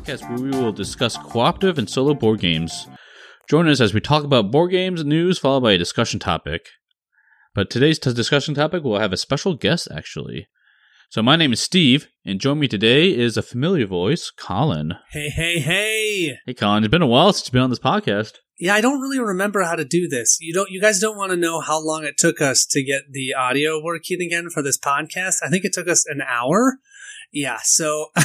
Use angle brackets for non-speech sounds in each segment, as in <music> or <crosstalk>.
podcast where we will discuss cooperative and solo board games. Join us as we talk about board games and news, followed by a discussion topic. But today's t- discussion topic will have a special guest, actually. So my name is Steve, and join me today is a familiar voice, Colin. Hey, hey, hey! Hey, Colin. It's been a while since you've been on this podcast. Yeah, I don't really remember how to do this. You don't. You guys don't want to know how long it took us to get the audio working again for this podcast. I think it took us an hour. Yeah, so <laughs>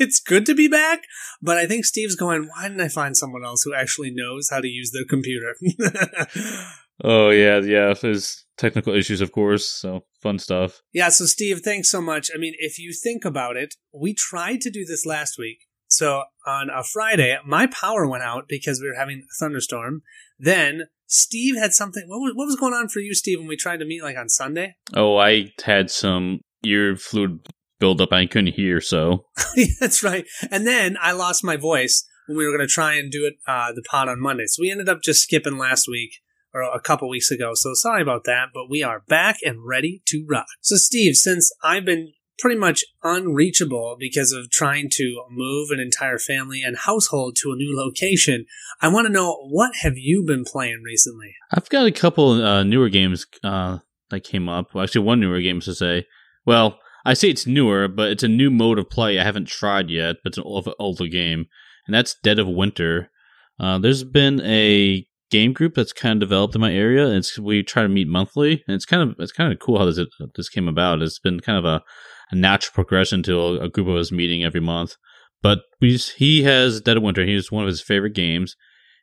it's good to be back, but I think Steve's going, why didn't I find someone else who actually knows how to use their computer? <laughs> Oh yeah, yeah. There's technical issues, of course. So fun stuff. yeah, so Steve, thanks so much. I mean, if you think about it, we tried to do this last week. So on a Friday, my power went out because we were having a thunderstorm. Then Steve had something. What was, what was going on for you, Steve, when we tried to meet like on Sunday? Oh, I had some ear fluid buildup. I couldn't hear, so <laughs> That's right. And then I lost my voice when we were going to try and do it uh, the pod on Monday. So we ended up just skipping last week or a couple weeks ago. So sorry about that, but we are back and ready to rock. So Steve, since I've been pretty much unreachable because of trying to move an entire family and household to a new location, I want to know what have you been playing recently? I've got a couple uh, newer games uh, that came up. Well, actually, one newer game to say. Well, I say it's newer, but it's a new mode of play I haven't tried yet. But it's an old, older game, and that's Dead of Winter. Uh, there's been a game group that's kind of developed in my area. And we try to meet monthly, and it's kind of it's kind of cool how this this came about. It's been kind of a, a natural progression to a, a group of us meeting every month. But we he has Dead of Winter. He's one of his favorite games,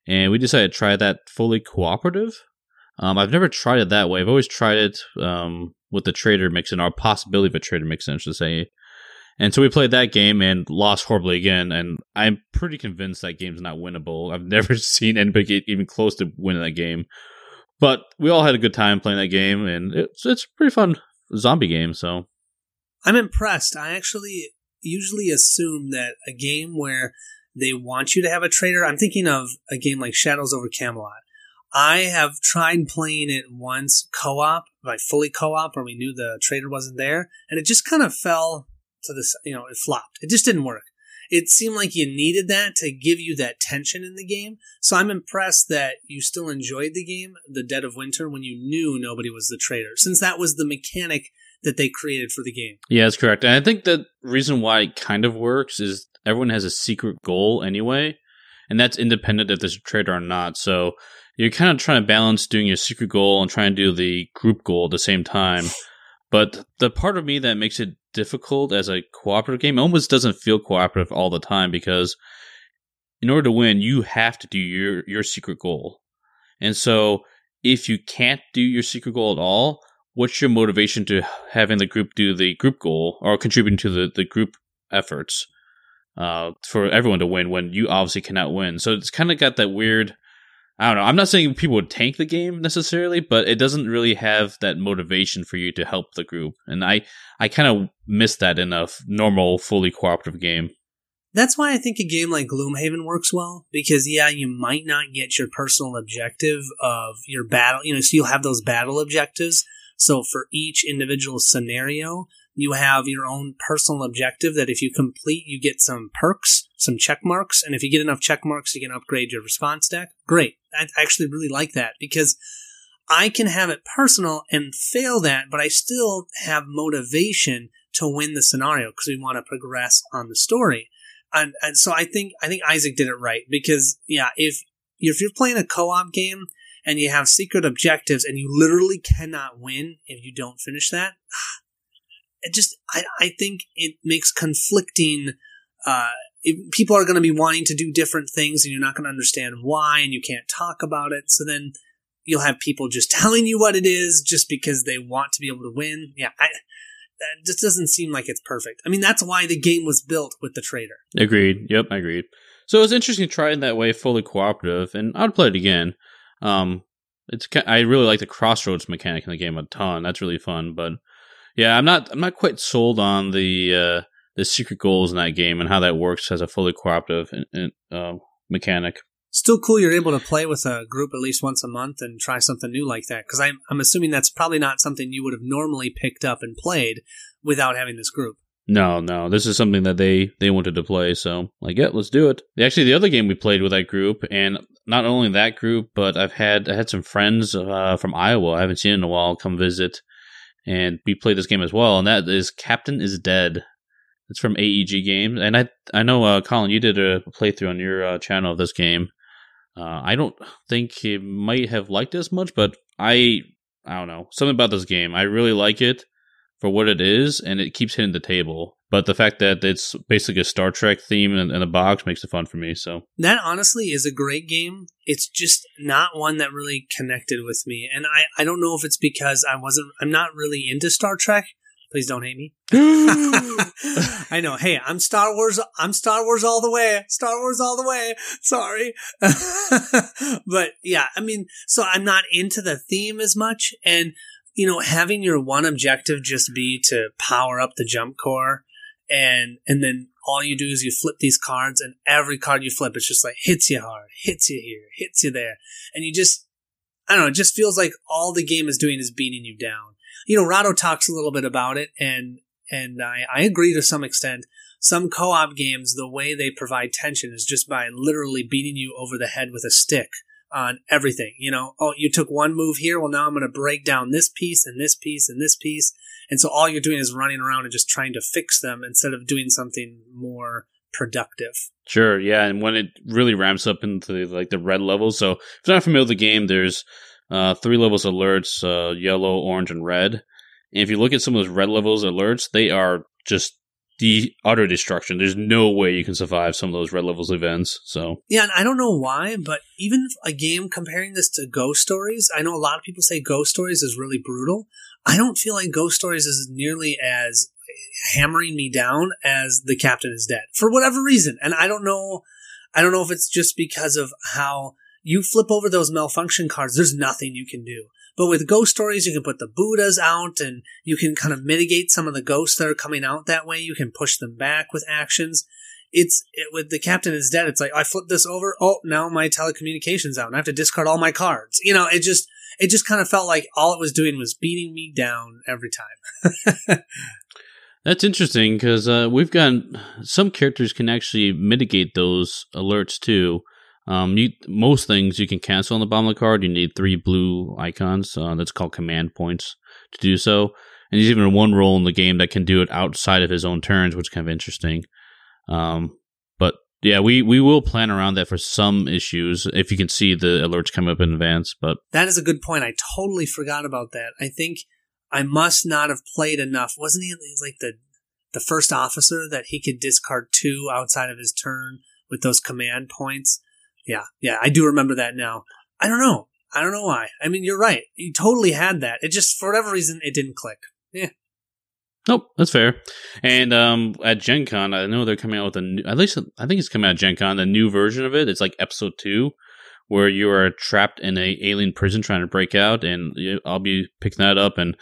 and we decided to try that fully cooperative. Um, I've never tried it that way. I've always tried it um, with the traitor mix-in, or possibility of a traitor mix-in, I should say. And so we played that game and lost horribly again. And I'm pretty convinced that game's not winnable. I've <laughs> never seen anybody get even close to winning that game. But we all had a good time playing that game, and it's it's a pretty fun zombie game. So I'm impressed. I actually usually assume that a game where they want you to have a traitor, I'm thinking of a game like Shadows over Camelot. I have tried playing it once co op, like fully co op, where we knew the traitor wasn't there, and it just kind of fell to this, you know, it flopped. It just didn't work. It seemed like you needed that to give you that tension in the game. So I'm impressed that you still enjoyed the game, The Dead of Winter, when you knew nobody was the traitor, since that was the mechanic that they created for the game. yeah, that's correct. And I think the reason why it kind of works is everyone has a secret goal anyway, and that's independent if there's a traitor or not. So you're kind of trying to balance doing your secret goal and trying to do the group goal at the same time. <sighs> But the part of me that makes it difficult as a cooperative game almost doesn't feel cooperative all the time because in order to win, you have to do your your secret goal. And so if you can't do your secret goal at all, what's your motivation to having the group do the group goal or contributing to the, the group efforts uh, for everyone to win when you obviously cannot win? So it's kind of got that weird. I don't know. I'm not saying people would tank the game necessarily, but it doesn't really have that motivation for you to help the group. And I, I kind of miss that in a f- normal, fully cooperative game. That's why I think a game like Gloomhaven works well because yeah, you might not get your personal objective of your battle. You know, so you'll have those battle objectives. So for each individual scenario, you have your own personal objective that if you complete, you get some perks, some check marks, and if you get enough check marks, you can upgrade your response deck. Great. I actually really like that because I can have it personal and fail that, but I still have motivation to win the scenario because we want to progress on the story. And, and so I think I think Isaac did it right because yeah, if if you're playing a co-op game and you have secret objectives and you literally cannot win if you don't finish that, it just I, I think it makes conflicting uh it, people are going to be wanting to do different things and you're not going to understand why and you can't talk about it so then you'll have people just <laughs> telling you what it is just because they want to be able to win yeah I, that just doesn't seem like it's perfect i mean that's why the game was built with the traitor Agreed. Yep, I agreed. So it's interesting to try it that way, fully cooperative, and I'd play it again. Um, it's I really like the crossroads mechanic in the game a ton. That's really fun. But yeah, I'm not I'm not quite sold on the uh, the secret goals in that game and how that works as a fully cooperative uh, uh, mechanic. still cool you're able to play with a group at least once a month and try something new like that because I'm, I'm assuming that's probably not something you would have normally picked up and played without having this group No, no. This is something that they they wanted to play, so like, yeah, let's do it. Actually, the other game we played with that group, and not only that group, but I've had I had some friends uh, from Iowa I haven't seen in a while come visit, and we played this game as well. And that is Captain is Dead. It's from AEG Games, and I I know uh, Colin, you did a playthrough on your uh, channel of this game. Uh, I don't think he might have liked it as much, but I I don't know something about this game. I really like it for what it is, and it keeps hitting the table. But the fact that it's basically a Star Trek theme in, in the box makes it fun for me. So that honestly is a great game. It's just not one that really connected with me, and I I don't know if it's because I wasn't I'm not really into Star Trek. Please don't hate me. <laughs> <laughs> I know. Hey, I'm Star Wars. I'm Star Wars all the way. Star Wars all the way. Sorry. <laughs> but yeah, I mean, so I'm not into the theme as much. And, you know, having your one objective just be to power up the jump core and, and then all you do is you flip these cards and every card you flip, it's just like hits you hard, hits you here, hits you there. And you just, I don't know, it just feels like all the game is doing is beating you down you know, Rahdo talks a little bit about it, and and I, I agree to some extent. Some co-op games, the way they provide tension is just by literally beating you over the head with a stick on everything. You know, oh, you took one move here. Well, now I'm going to break down this piece and this piece and this piece. And so all you're doing is running around and just trying to fix them instead of doing something more productive. Sure, yeah, and when it really ramps up into like the red levels. So if you're not familiar with the game, there's uh, three levels alerts uh, yellow, orange, and red. And if you look at some of those red levels alerts, they are just the utter destruction. There's no way you can survive some of those red levels events. So yeah, and I don't know why, but even a game comparing this to Ghost Stories, I know a lot of people say Ghost Stories is really brutal. I don't feel like Ghost Stories is nearly as hammering me down as The Captain is Dead for whatever reason, and I don't know. I don't know if it's just because of how you flip over those malfunction cards, there's nothing you can do. But with ghost stories, you can put the Buddhas out and you can kind of mitigate some of the ghosts that are coming out that way. You can push them back with actions. It's it, with the captain is dead. It's like I flip this over. Oh, now my telecommunications out, and I have to discard all my cards. You know, it just it just kind of felt like all it was doing was beating me down every time. <laughs> That's interesting because uh, we've got some characters can actually mitigate those alerts too. Um, you, most things you can cancel on the bottom of the card. You need three blue icons. Uh, that's called command points to do so. And there's even one role in the game that can do it outside of his own turns, which is kind of interesting. Um, but yeah, we, we will plan around that for some issues if you can see the alerts come up in advance. But that is a good point. I totally forgot about that. I think I must not have played enough. Wasn't he like the the first officer that he could discard two outside of his turn with those command points? Yeah, yeah, I do remember that now. I don't know. I don't know why. I mean, you're right. You totally had that. It just, for whatever reason, it didn't click. Yeah. Nope, that's fair. And um, at Gen Con, I know they're coming out with a new, at least I think it's coming out at Gen Con, a new version of it. It's like episode two, where you are trapped in a alien prison trying to break out, and I'll be picking that up. And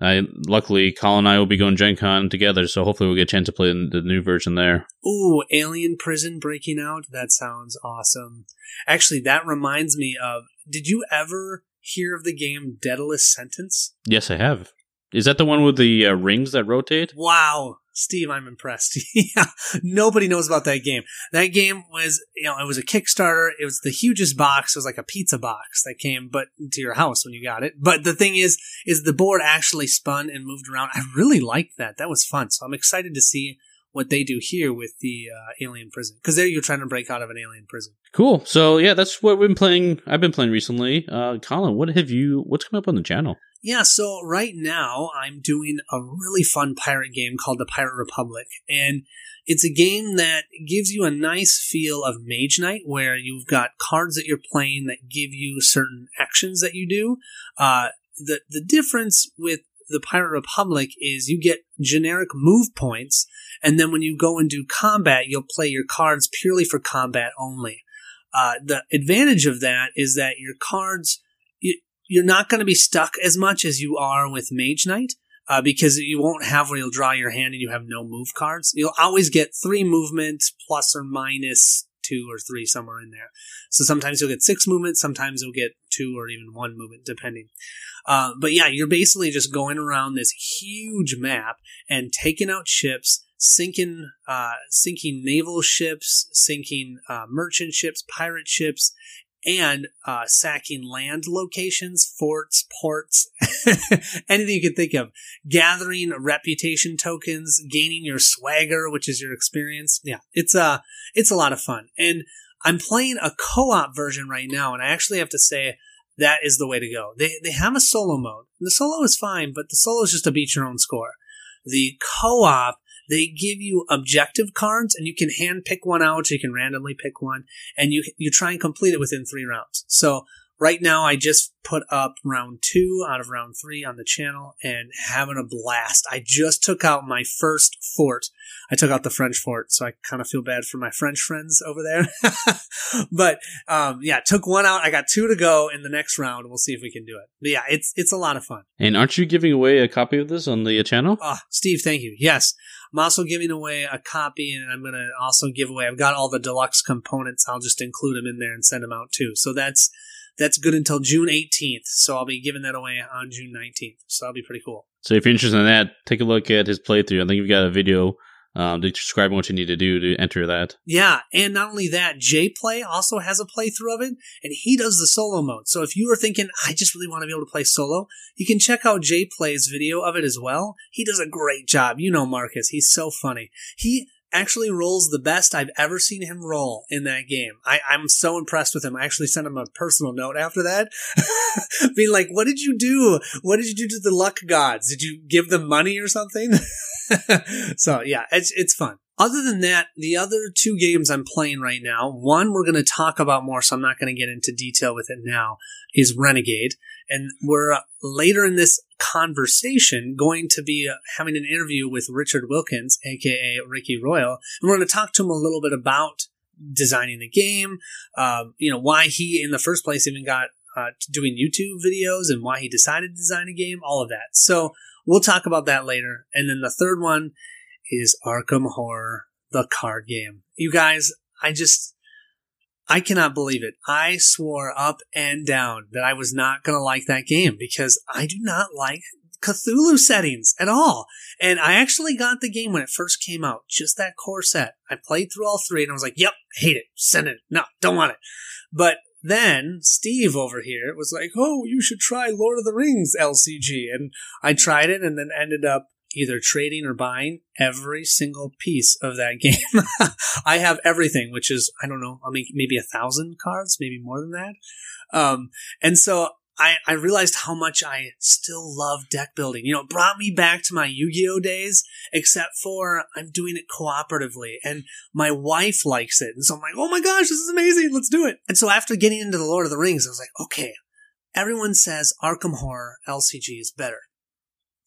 I luckily Colin and I will be going Gen Con together, so hopefully we'll get a chance to play the new version there. Ooh, Alien Prison breaking out. That sounds awesome. Actually, that reminds me of did you ever hear of the game Daedalus Sentence? Yes, I have. Is that the one with the uh, rings that rotate? Wow. Steve, I'm impressed. <laughs> yeah, nobody knows about that game. That game was, you know, it was a Kickstarter. It was the hugest box. It was like a pizza box that came, but to your house when you got it. But the thing is, is the board actually spun and moved around. I really liked that. That was fun. So I'm excited to see what they do here with the uh, alien prison because there you're trying to break out of an alien prison. Cool. So yeah, that's what we've been playing. I've been playing recently. Uh, Colin, what have you? What's coming up on the channel? Yeah, so right now I'm doing a really fun pirate game called the Pirate Republic. And it's a game that gives you a nice feel of Mage Knight, where you've got cards that you're playing that give you certain actions that you do. Uh, the, the difference with the Pirate Republic is you get generic move points, and then when you go and do combat, you'll play your cards purely for combat only. Uh, the advantage of that is that your cards you're not going to be stuck as much as you are with Mage Knight. Uh, because you won't have where you'll draw your hand and you have no move cards. You'll always get three movement plus or minus two or three somewhere in there. So sometimes you'll get six movement, sometimes you'll get two or even one movement, depending. Uh, but yeah, you're basically just going around this huge map and taking out ships, sinking uh, sinking naval ships, sinking uh, merchant ships, pirate ships, and uh, sacking land locations, forts, ports, <laughs> anything you can think of. Gathering reputation tokens, gaining your swagger, which is your experience. Yeah, it's a uh, it's a lot of fun, and I'm playing a co-op version right now, and I actually have to say that is the way to go. They they have a solo mode. The solo is fine, but the solo is just to beat your own score. The co-op they give you objective cards and you can hand pick one out. You can randomly pick one and you, you try and complete it within three rounds. So right now I just put up round two out of round three on the channel and having a blast. I just took out my first fort. I took out the French fort, so I kind of feel bad for my French friends over there. <laughs> but um, yeah, took one out. I got two to go in the next round. We'll see if we can do it. But yeah, it's it's a lot of fun. And aren't you giving away a copy of this on the channel? Oh, Steve, thank you. Yes, I'm also giving away a copy, and I'm gonna also give away. I've got all the deluxe components. I'll just include them in there and send them out too. So that's that's good until June 18th. So I'll be giving that away on June 19th. So that'll be pretty cool. So if you're interested in that, take a look at his playthrough. I think you've got a video um, describing what you need to do to enter that. Yeah, and not only that, J Play also has a playthrough of it, and he does the solo mode. So if you are thinking, I just really want to be able to play solo, you can check out J Play's video of it as well. He does a great job. You know Marcus, he's so funny. He actually rolls the best I've ever seen him roll in that game. I, I'm so impressed with him. I actually sent him a personal note after that, <laughs> being like, what did you do? What did you do to the luck gods? Did you give them money or something? <laughs> so yeah, it's, it's fun. Other than that, the other two games I'm playing right now, one we're going to talk about more, so I'm not going to get into detail with it now, is Renegade. And we're later in this conversation going to be uh, having an interview with Richard Wilkins, aka Ricky Royal, and we're going to talk to him a little bit about designing the game, um, you know, why he in the first place even got uh, doing YouTube videos and why he decided to design a game, all of that. So we'll talk about that later. And then the third one is Arkham Horror, the card game. You guys, I just, I cannot believe it. I swore up and down that I was not going to like that game because I do not like Cthulhu settings at all. And I actually got the game when it first came out, just that core set. I played through all three and I was like, yep, hate it, send it, no, don't want it. But then Steve over here was like, oh, you should try Lord of the Rings LCG. And I tried it and then ended up either trading or buying every single piece of that game. <laughs> I have everything, which is, I don't know, I mean, maybe a thousand cards, maybe more than that. Um, and so I, I realized how much I still love deck building. You know, it brought me back to my Yu-Gi-Oh days, except for I'm doing it cooperatively and my wife likes it. And so I'm like, oh my gosh, this is amazing. Let's do it. And so after getting into the Lord of the Rings, I was like, okay, everyone says Arkham Horror LCG is better.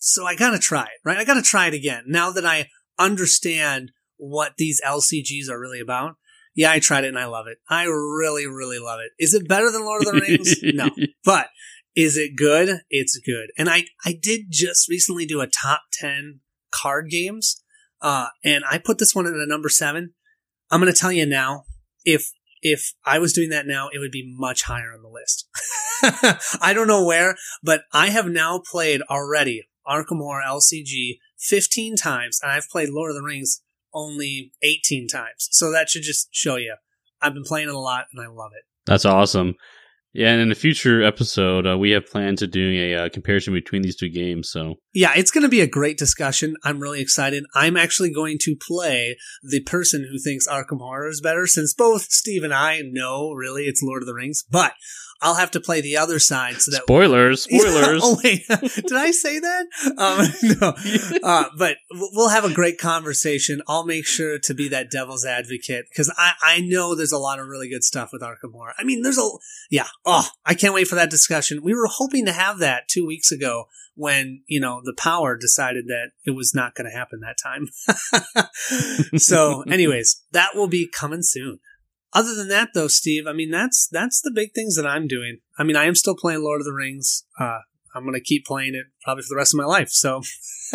So I gotta try it, right? I gotta try it again. Now that I understand what these LCGs are really about. Yeah, I tried it and I love it. I really, really love it. Is it better than Lord of the Rings? no. <laughs> But is it good? It's good. And I, I did just recently do a top 10 card games. Uh, and I put this one at a number seven. I'm going to tell you now, if, if I was doing that now, it would be much higher on the list. <laughs> I don't know where, but I have now played already Arkham Horror LCG 15 times, and I've played Lord of the Rings only 18 times. So that should just show you. I've been playing it a lot, and I love it. That's awesome. Yeah, and in a future episode, uh, we have planned to doing a uh, comparison between these two games. So yeah, it's going to be a great discussion. I'm really excited. I'm actually going to play the person who thinks Arkham Horror is better, since both Steve and I know really it's Lord of the Rings. But I'll have to play the other side so that spoilers, <laughs> spoilers. oh <laughs> wait, did I say that? Um, <laughs> no, uh, but we'll have a great conversation. I'll make sure to be that devil's advocate because I I know there's a lot of really good stuff with Arkham Horror. I mean, there's a yeah. Oh, I can't wait for that discussion. We were hoping to have that two weeks ago when you know the power decided that it was not going to happen that time. so, anyways, that will be coming soon. Other than that, though, Steve, I mean that's that's the big things that I'm doing. I mean, I am still playing Lord of the Rings. Uh, I'm going to keep playing it probably for the rest of my life. So, <laughs>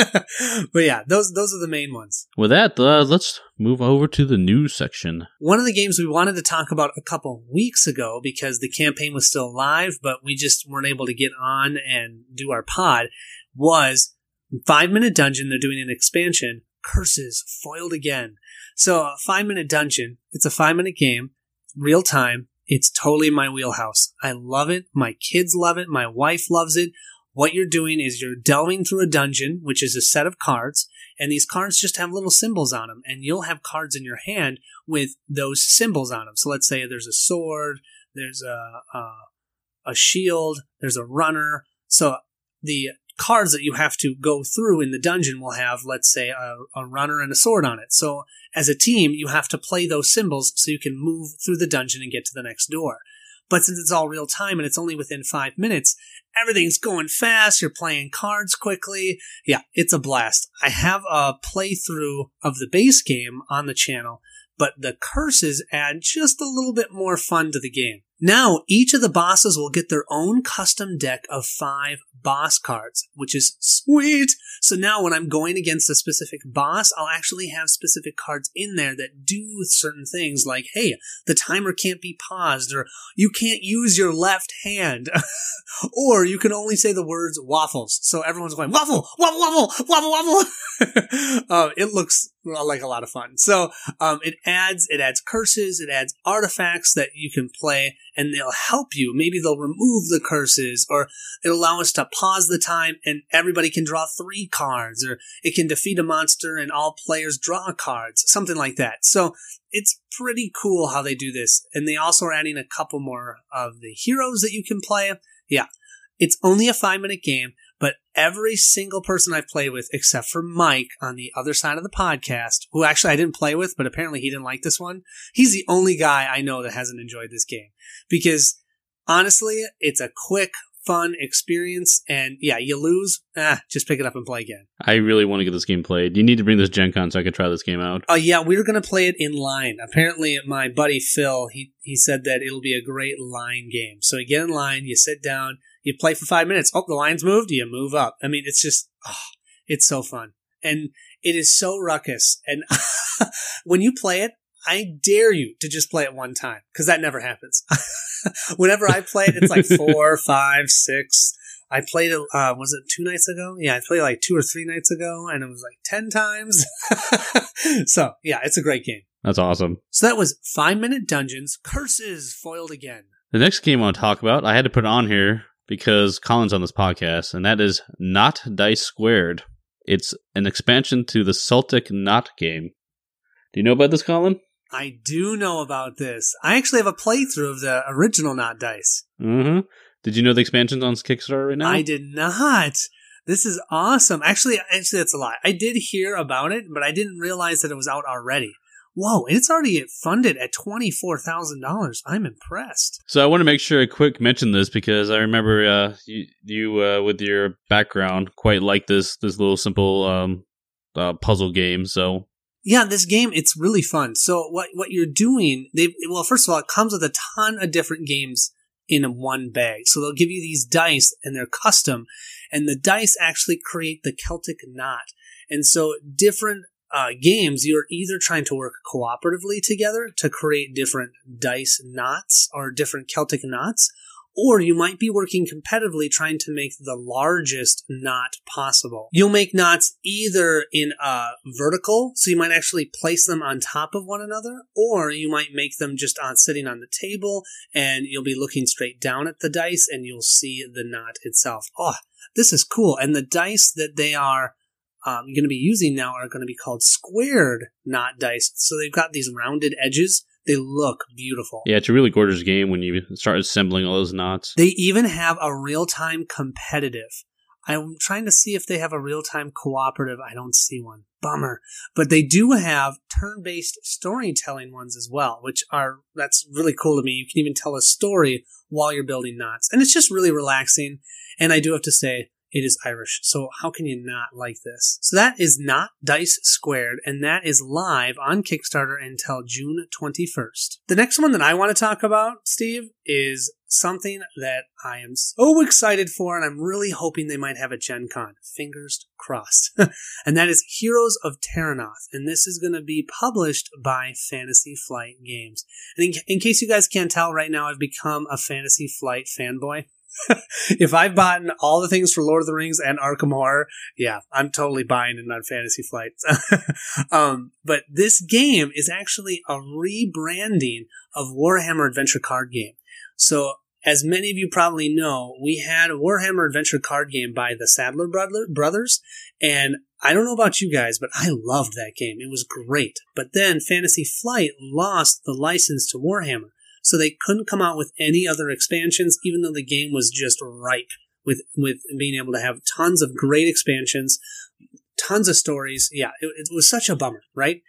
but yeah, those those are the main ones. With that, uh, let's move over to the news section. One of the games we wanted to talk about a couple weeks ago because the campaign was still live, but we just weren't able to get on and do our pod was Five Minute Dungeon. They're doing an expansion Curses Foiled Again. So, a five minute dungeon. It's a five minute game, real time. It's totally my wheelhouse. I love it. My kids love it. My wife loves it. What you're doing is you're delving through a dungeon, which is a set of cards, and these cards just have little symbols on them, and you'll have cards in your hand with those symbols on them. So let's say there's a sword, there's a, a, a shield, there's a runner. So the cards that you have to go through in the dungeon will have, let's say, a, a, runner and a sword on it. So as a team, you have to play those symbols so you can move through the dungeon and get to the next door. But since it's all real time and it's only within five minutes, everything's going fast. You're playing cards quickly. Yeah, it's a blast. I have a playthrough of the base game on the channel, but the curses add just a little bit more fun to the game. Now, each of the bosses will get their own custom deck of five boss cards, which is sweet. So now when I'm going against a specific boss, I'll actually have specific cards in there that do certain things like, hey, the timer can't be paused, or you can't use your left hand, <laughs> or you can only say the words waffles. So everyone's going, waffle, waffle, waffle, waffle, waffle. <laughs> uh, it looks like a lot of fun. So um, it adds it adds curses, it adds artifacts that you can play, and they'll help you. Maybe they'll remove the curses, or it'll allow us to pause the time, and everybody can draw three cards, or it can defeat a monster and all players draw cards, something like that. So it's pretty cool how they do this, and they also are adding a couple more of the heroes that you can play. Yeah, it's only a five minute game but every single person I've played with, except for Mike on the other side of the podcast, who actually I didn't play with, but apparently he didn't like this one, he's the only guy I know that hasn't enjoyed this game. Because honestly, it's a quick, fun experience. And yeah, you lose, ah, just pick it up and play again. I really want to get this game played. You need to bring this Gen Con so I could try this game out. Oh uh, yeah, we were gonna play it in line. Apparently, my buddy Phil he he said that it'll be a great line game. So you get in line, you sit down, you play for five minutes. Oh, the line's moved. You move up. I mean, it's just, oh, it's so fun. And it is so ruckus. And <laughs> when you play it, I dare you to just play it one time because that never happens. <laughs> Whenever I play it, it's like <laughs> four, five, six. I played it, uh, was it two nights ago? Yeah, I played like two or three nights ago and it was like 10 times. so, yeah, it's a great game. That's awesome. So that was Five Minute Dungeons Curses Foiled Again. The next game I want to talk about, I had to put on here because Colin's on this podcast, and that is Knot Dice Squared. It's an expansion to the Celtic Knot game. Do you know about this, Colin? I do know about this. I actually have a playthrough of the original Knot Dice. Mm-hmm. Did you know the expansion's on Kickstarter right now? I did not. This is awesome. Actually, actually, that's a lie. I did hear about it, but I didn't realize that it was out already. Whoa, it's already funded at $24,000. I'm impressed. So I want to make sure I quick mention this because I remember uh, you, you uh, with your background quite like this this little simple um, uh, puzzle game. So yeah, this game it's really fun. So what what you're doing, they well first of all it comes with a ton of different games in one bag. So they'll give you these dice and they're custom and the dice actually create the Celtic knot. And so different uh, games, you're either trying to work cooperatively together to create different dice knots or different Celtic knots, or you might be working competitively trying to make the largest knot possible. You'll make knots either in a vertical, so you might actually place them on top of one another, or you might make them just on sitting on the table and you'll be looking straight down at the dice and you'll see the knot itself. Oh, this is cool. And the dice that they are um, you're going to be using now are going to be called squared knot dice. So they've got these rounded edges. They look beautiful. Yeah, it's a really gorgeous game when you start assembling all those knots. They even have a real time competitive. I'm trying to see if they have a real time cooperative. I don't see one. Bummer. But they do have turn based storytelling ones as well, which are, that's really cool to me. You can even tell a story while you're building knots. And it's just really relaxing. And I do have to say, it is Irish. So how can you not like this? So that is Knot Dice Squared, and that is live on Kickstarter until June 21st. The next one that I want to talk about, Steve, is something that I am so excited for, and I'm really hoping they might have a Gen Con. Fingers crossed. <laughs> and that is Heroes of Terrinoth. And this is going to be published by Fantasy Flight Games. And in, in case you guys can't tell, right now I've become a Fantasy Flight fanboy. <laughs> if I've bought all the things for Lord of the Rings and Arkham Horror, yeah, I'm totally buying it on Fantasy Flight. <laughs> um, but this game is actually a rebranding of Warhammer Adventure card game. So as many of you probably know, we had a Warhammer Adventure card game by the Sadler brothers, and I don't know about you guys, but I loved that game. It was great. But then Fantasy Flight lost the license to Warhammer, so they couldn't come out with any other expansions, even though the game was just ripe with with being able to have tons of great expansions, tons of stories. Yeah, it, it was such a bummer, right?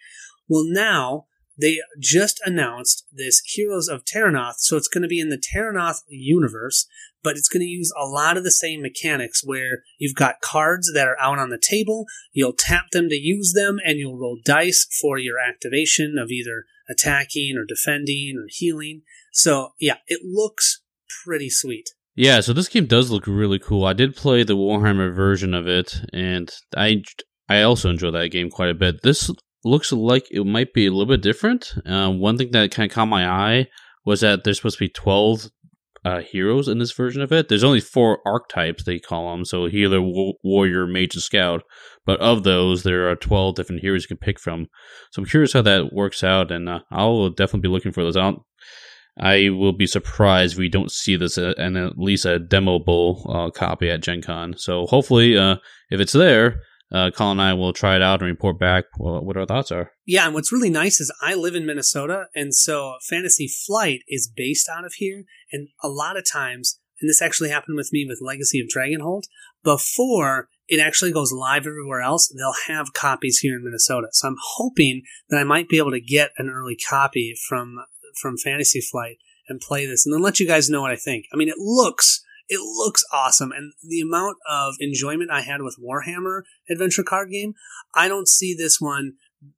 Well, now they just announced this Heroes of Terrinoth, so it's going to be in the Terrinoth universe, but it's going to use a lot of the same mechanics where you've got cards that are out on the table, you'll tap them to use them, and you'll roll dice for your activation of either attacking or defending or healing. So, yeah, it looks pretty sweet. Yeah, so this game does look really cool. I did play the Warhammer version of it, and I I also enjoy that game quite a bit. This looks like it might be a little bit different. Uh, one thing that kind of caught my eye was that there's supposed to be 12 uh, heroes in this version of it. There's only four archetypes, they call them. So healer, warrior, mage, and scout. But of those, there are 12 different heroes you can pick from. So I'm curious how that works out, and uh, I'll definitely be looking for those out. I will be surprised if we don't see this and at least a demoable uh, copy at Gen Con. So hopefully, uh, if it's there, uh, Colin and I will try it out and report back what our thoughts are. Yeah, and what's really nice is I live in Minnesota, and so Fantasy Flight is based out of here. And a lot of times, and this actually happened with me with Legacy of Dragonhold, before it actually goes live everywhere else, they'll have copies here in Minnesota. So I'm hoping that I might be able to get an early copy from from Fantasy Flight and play this, and then let you guys know what I think. I mean, it looks it looks awesome, and the amount of enjoyment I had with Warhammer adventure card game, I don't see this one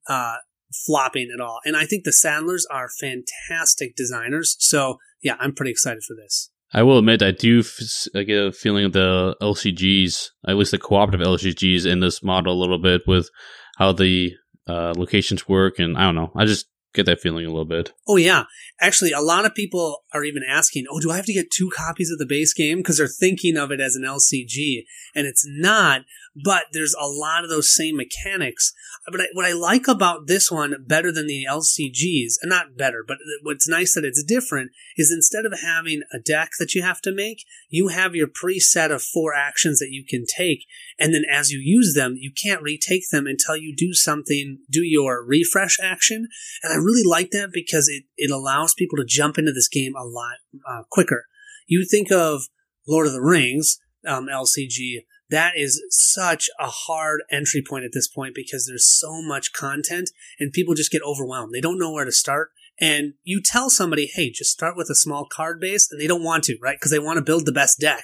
uh, flopping at all. And I think the Sadlers are fantastic designers. So yeah, I'm pretty excited for this. I will admit, I do f- get a feeling of the LCGs, at least the cooperative LCGs, in this model a little bit with how the uh, locations work, and I don't know. I just get that feeling a little bit. Oh yeah, actually, a lot of people are even asking, "Oh, do I have to get two copies of the base game?" Because they're thinking of it as an LCG, and it's not. But there's a lot of those same mechanics. But I, what I like about this one better than the LCGs, and not better, but what's nice that it's different is instead of having a deck that you have to make, you have your preset of four actions that you can take, and then as you use them, you can't retake them until you do something, do your refresh action. And I really like that because it, it allows people to jump into this game a lot uh, quicker. You think of Lord of the Rings, um, LCG, that is such a hard entry point at this point because there's so much content and people just get overwhelmed. They don't know where to start. And you tell somebody, hey, just start with a small card base, and they don't want to, right? Because they want to build the best deck.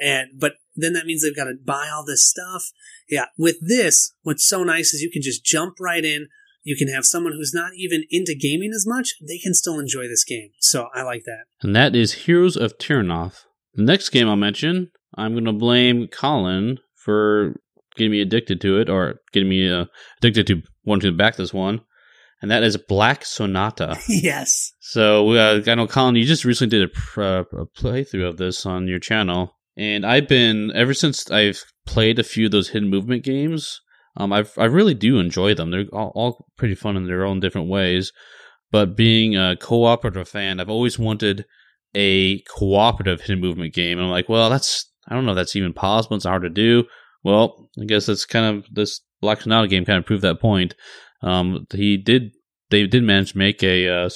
And, but then that means they've got to buy all this stuff. Yeah. With this, what's so nice is you can just jump right in. You can have someone who's not even into gaming as much. They can still enjoy this game. So I like that. And that is Heroes of Terrinoth. The next game I'll mention I'm going to blame Colin for getting me addicted to it or getting me uh, addicted to wanting to back this one. And that is Black Sonata. <laughs> yes. So uh, I know, Colin, you just recently did a, uh, a playthrough of this on your channel. And I've been, ever since I've played a few of those hidden movement games, um, I've, I really do enjoy them. They're all, all pretty fun in their own different ways. But being a cooperative fan, I've always wanted a cooperative hidden movement game. And I'm like, well, that's I don't know if that's even possible. It's hard to do. Well, I guess that's kind of this Black Sonata game kind of proved that point. Um, he did, they did manage to make a uh,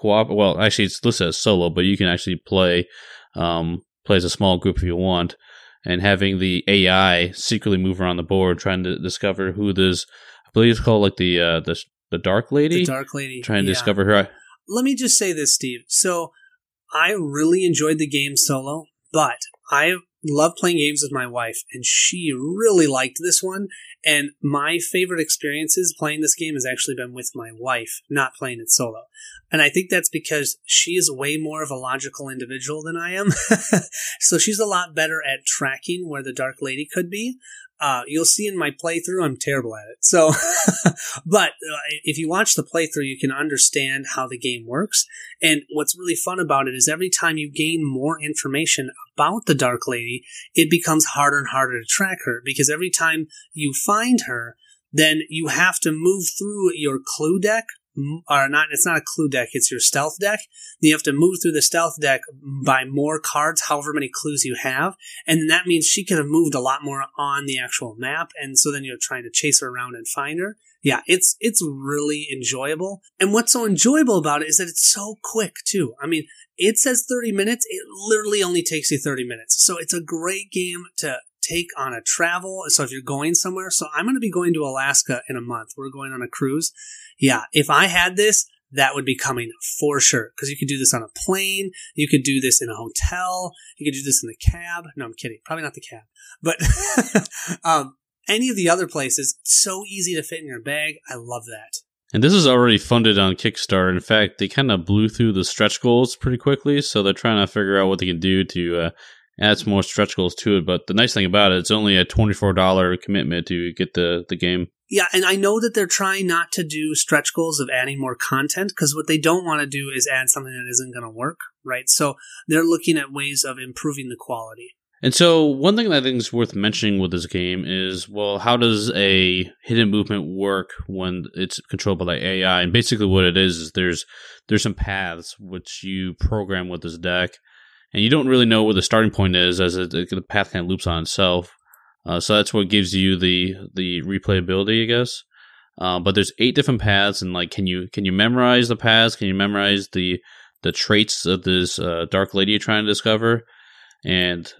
co-op. Well, actually, it's listed as solo, but you can actually play, um, play as a small group if you want. And having the AI secretly move around the board, trying to discover who this, I believe it's called like the uh, the the Dark Lady. The Dark Lady. Trying to yeah. discover her. Let me just say this, Steve. So I really enjoyed the game solo, but I love playing games with my wife, and she really liked this one. And my favorite experiences playing this game has actually been with my wife, not playing it solo. And I think that's because she is way more of a logical individual than I am. <laughs> so she's a lot better at tracking where the Dark Lady could be. Uh, you'll see in my playthrough, I'm terrible at it. So, <laughs> but uh, if you watch the playthrough, you can understand how the game works. And what's really fun about it is every time you gain more information about the Dark Lady, it becomes harder and harder to track her because every time you find her, then you have to move through your clue deck or not it's not a clue deck it's your stealth deck. You have to move through the stealth deck by more cards however many clues you have and that means she could have moved a lot more on the actual map and so then you're trying to chase her around and find her yeah it's it's really enjoyable and what's so enjoyable about it is that it's so quick too i mean it says 30 minutes it literally only takes you 30 minutes so it's a great game to take on a travel. So if you're going somewhere, so I'm going to be going to Alaska in a month. We're going on a cruise. Yeah, if I had this, that would be coming for sure. Because you could do this on a plane, you could do this in a hotel, you could do this in the cab. No, I'm kidding. Probably not the cab, but <laughs> um, any of the other places. So easy to fit in your bag. I love that. And this is already funded on Kickstarter. In fact, they kind of blew through the stretch goals pretty quickly, so they're trying to figure out what they can do to uh, add some more stretch goals to it. But the nice thing about it, it's only a twenty-four dollar commitment to get the the game. Yeah, and I know that they're trying not to do stretch goals of adding more content because what they don't want to do is add something that isn't going to work, right? So they're looking at ways of improving the quality. And so, one thing that I think is worth mentioning with this game is, well, how does a hidden movement work when it's controlled by the AI? And basically, what it is is there's there's some paths which you program with this deck, and you don't really know where the starting point is as it, the path kind of loops on itself. Uh, so that's what gives you the the replayability, I guess. Uh, but there's eight different paths, and like, can you can you memorize the paths? Can you memorize the the traits of this uh, dark lady you're trying to discover? And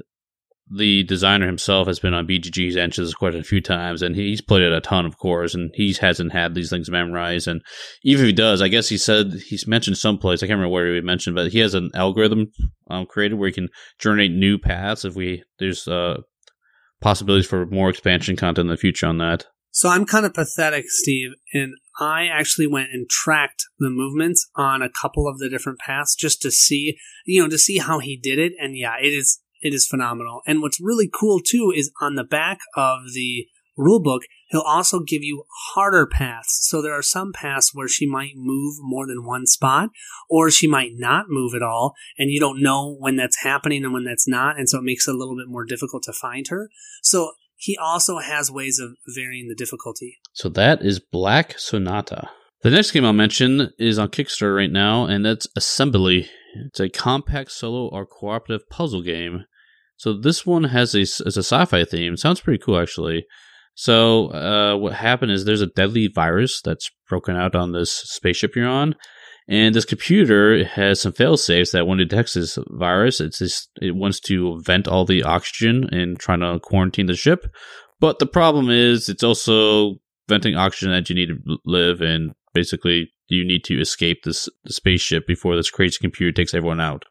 the designer himself has been on BGG's answers this question a few times, and he's played it a ton, of course, and he hasn't had these things memorized. And even if he does, I guess he said he's mentioned someplace I can't remember where he mentioned, but he has an algorithm um, created where he can generate new paths if we there's uh, possibilities for more expansion content in the future on that. So I'm kind of pathetic, Steve, and I actually went and tracked the movements on a couple of the different paths just to see, you know, to see how he did it. And yeah, it is it is phenomenal. And what's really cool too is on the back of the rulebook, he'll also give you harder paths. So there are some paths where she might move more than one spot, or she might not move at all, and you don't know when that's happening and when that's not, and so it makes it a little bit more difficult to find her. So he also has ways of varying the difficulty. So that is Black Sonata. The next game I'll mention is on Kickstarter right now, and that's Assembly. It's a compact solo or cooperative puzzle game. So this one has a, is a sci-fi theme. Sounds pretty cool, actually. So uh, what happened is there's a deadly virus that's broken out on this spaceship you're on, and this computer has some fail safes that when it detects this virus, it's just, it wants to vent all the oxygen and trying to quarantine the ship. But the problem is it's also venting oxygen that you need to live, and basically you need to escape this the spaceship before this crazy computer takes everyone out.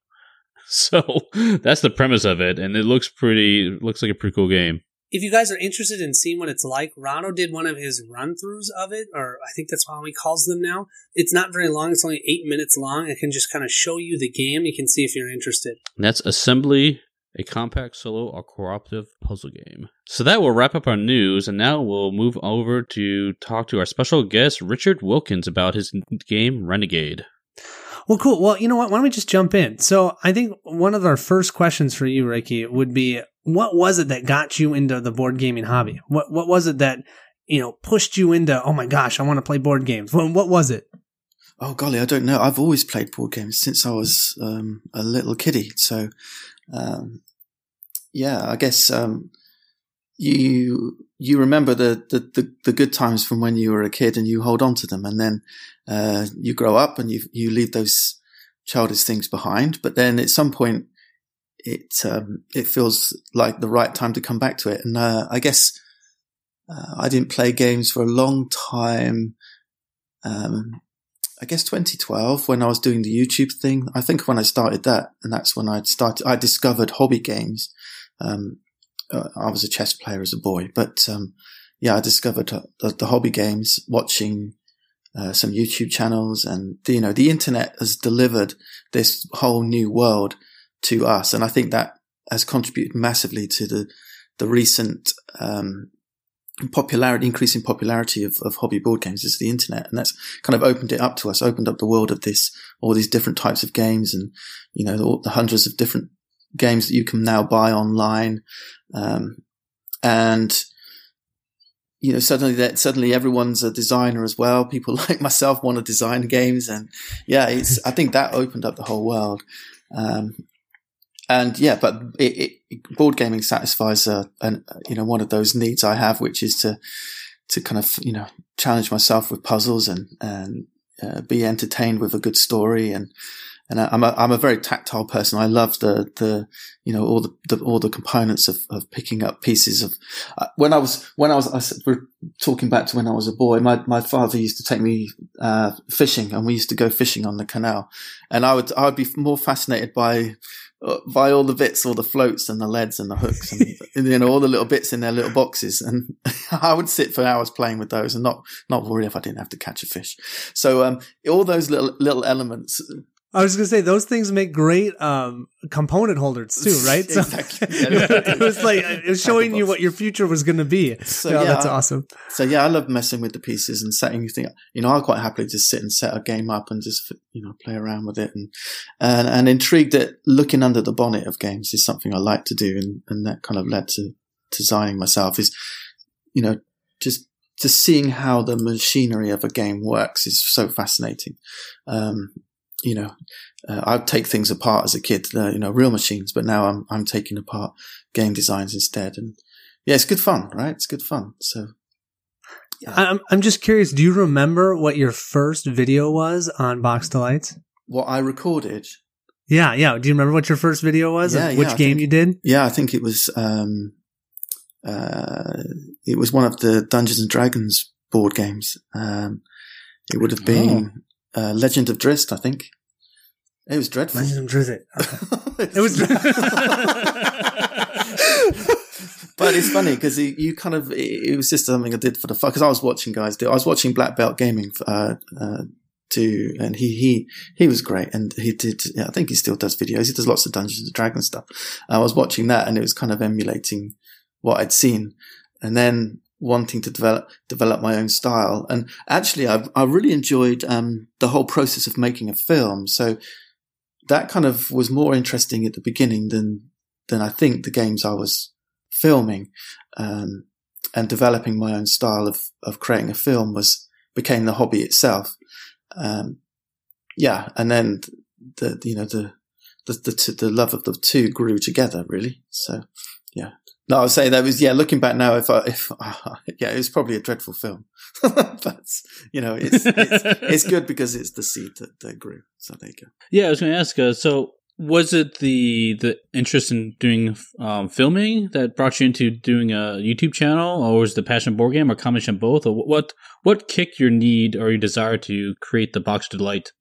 <laughs> So that's the premise of it, and it looks pretty looks like a pretty cool game if you guys are interested in seeing what it's like, Rahdo did one of his run throughs of it, or I think that's how he calls them now. It's not very long, it's only eight minutes long. I can just kind of show you the game. You can see if you're interested. that's Assembly, a compact solo or cooperative puzzle game. So that will wrap up our news, and now we'll move over to talk to our special guest, Richard Wilkins, about his game Renegade. Well, cool. Well, you know what? Why don't we just jump in? So I think one of our first questions for you, Ricky, would be what was it that got you into the board gaming hobby? What what was it that you know pushed you into? Oh my gosh, I want to play board games. What, what was it? Oh golly, I don't know. I've always played board games since I was um, a little kiddie. So, um, yeah, I guess um, you you remember the, the, the the good times from when you were a kid, and you hold on to them, and then uh, you grow up and you you leave those childish things behind. But then at some point, it um, it feels like the right time to come back to it. And uh, I guess uh, I didn't play games for a long time. Um, I guess 2012 when I was doing the YouTube thing. I think when I started that, and that's when I started. I discovered hobby games. Um, uh, I was a chess player as a boy, but um, yeah, I discovered the, the hobby games watching. Uh, some YouTube channels and you know the internet has delivered this whole new world to us. And I think that has contributed massively to the, the recent, um, popularity, increasing popularity of, of hobby board games is the internet. And that's kind of opened it up to us, opened up the world of this, all these different types of games and, you know, the, the hundreds of different games that you can now buy online. Um, and, you know, suddenly that suddenly everyone's a designer as well. People <laughs> like myself want to design games. And yeah, it's, I think that opened up the whole world. Um, and yeah, but it, it, board gaming satisfies a, an, you know, one of those needs I have, which is to, to kind of, you know, challenge myself with puzzles and, and, uh, be entertained with a good story and, and I'm a I'm a very tactile person. I love the the you know all the, the all the components of, of picking up pieces of. Uh, when I was when I was I, we're talking back to when I was a boy. My my father used to take me uh, fishing, and we used to go fishing on the canal. And I would I would be more fascinated by uh, by all the bits, all the floats and the leads and the hooks and, and <laughs> you know all the little bits in their little boxes. And <laughs> I would sit for hours playing with those and not not worry if I didn't have to catch a fish. So um, all those little little elements I was gonna say those things make great um, component holders too, <laughs> right? exactly. So, <laughs> it was like it was showing you what your future was going to be. So yeah, that's awesome. So yeah, I love messing with the pieces and setting things. You know, I quite happily just sit and set a game up and just you know play around with it and and, and intrigued that looking under the bonnet of games is something I like to do, and and that kind of led to designing myself. Is you know just just seeing how the machinery of a game works is so fascinating. Um, you know, uh, I'd take things apart as a kid, uh, you know, real machines, but now I'm, I'm taking apart game designs instead. And yeah, it's good fun, right? It's good fun. So. Yeah. I'm, I'm just curious. Do you remember what your first video was on Box Delights? What I recorded? Yeah, yeah. Do you remember what your first video was? Yeah, yeah, which game think, you did? Yeah, I think it was, um, uh, it was one of the Dungeons and Dragons board games. Um, it would have been oh uh, Legend of Drizzt, I think. It was dreadful. Legend of Drizzt. Okay. <laughs> it was. <laughs> but it's funny because you kind of it was just something I did for the fun because I was watching guys do. I was watching Black Belt Gaming uh, uh, do, and he he he was great, and he did. Yeah, I think he still does videos. He does lots of Dungeons and Dragons stuff. I was watching that, and it was kind of emulating what I'd seen, and then wanting to develop develop my own style. And actually, I I really enjoyed um, the whole process of making a film. So that kind of was more interesting at the beginning than than I think the games I was filming. Um, and developing my own style of of creating a film was became the hobby itself. Um, yeah, and then the you know the the the, the love of the two grew together really. So yeah, no, I was saying that was yeah. Looking back now, if I, if uh, <laughs> yeah, it was probably a dreadful film, <laughs> but you know, it's, it's, <laughs> it's good because it's the seed that, that grew. So there you go. Yeah, I was going to ask. Uh, so was it the the interest in doing um, filming that brought you into doing a YouTube channel, or was the passion board game, or combination of both, or what what kicked your need or your desire to create the Box Delight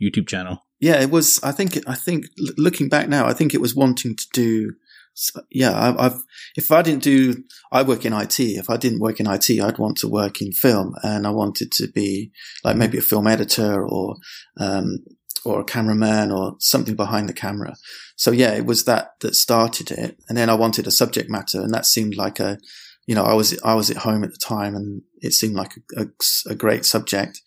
YouTube channel? Yeah, it was. I think. I think looking back now, I think it was wanting to do so, yeah, I, have if I didn't do, I work in IT. If I didn't work in IT, I'd want to work in film, and I wanted to be like maybe a film editor or um, or a cameraman or something behind the camera. So yeah, it was that that started it, and then I wanted a subject matter, and that seemed like a, you know, I was I was at home at the time, and it seemed like a, a, a great subject.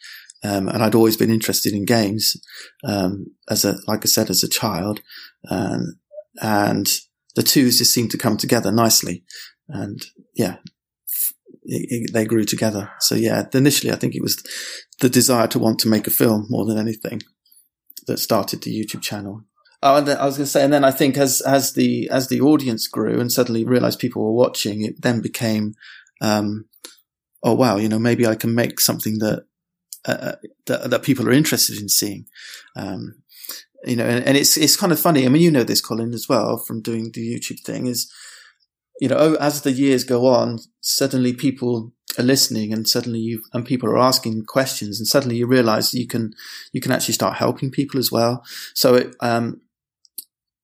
Um, and I'd always been interested in games, um, as a, like I said, as a child. Um, and the two just seemed to come together nicely. And yeah, it, it, they grew together. So yeah, initially I think it was the desire to want to make a film more than anything that started the YouTube channel. Oh, and then, I was going to say, and then I think as as the as the audience grew and suddenly realized people were watching, it then became, um, oh wow, you know, maybe I can make something that uh, uh that, that people are interested in seeing. Um, you know, and, and, it's it's kind of funny. I mean, you know this, Colin, as well from doing the YouTube thing. Is you know, as the years go on, suddenly people are listening, and suddenly you and people are asking questions, and suddenly you realize you can you can actually start helping people as well. So it um,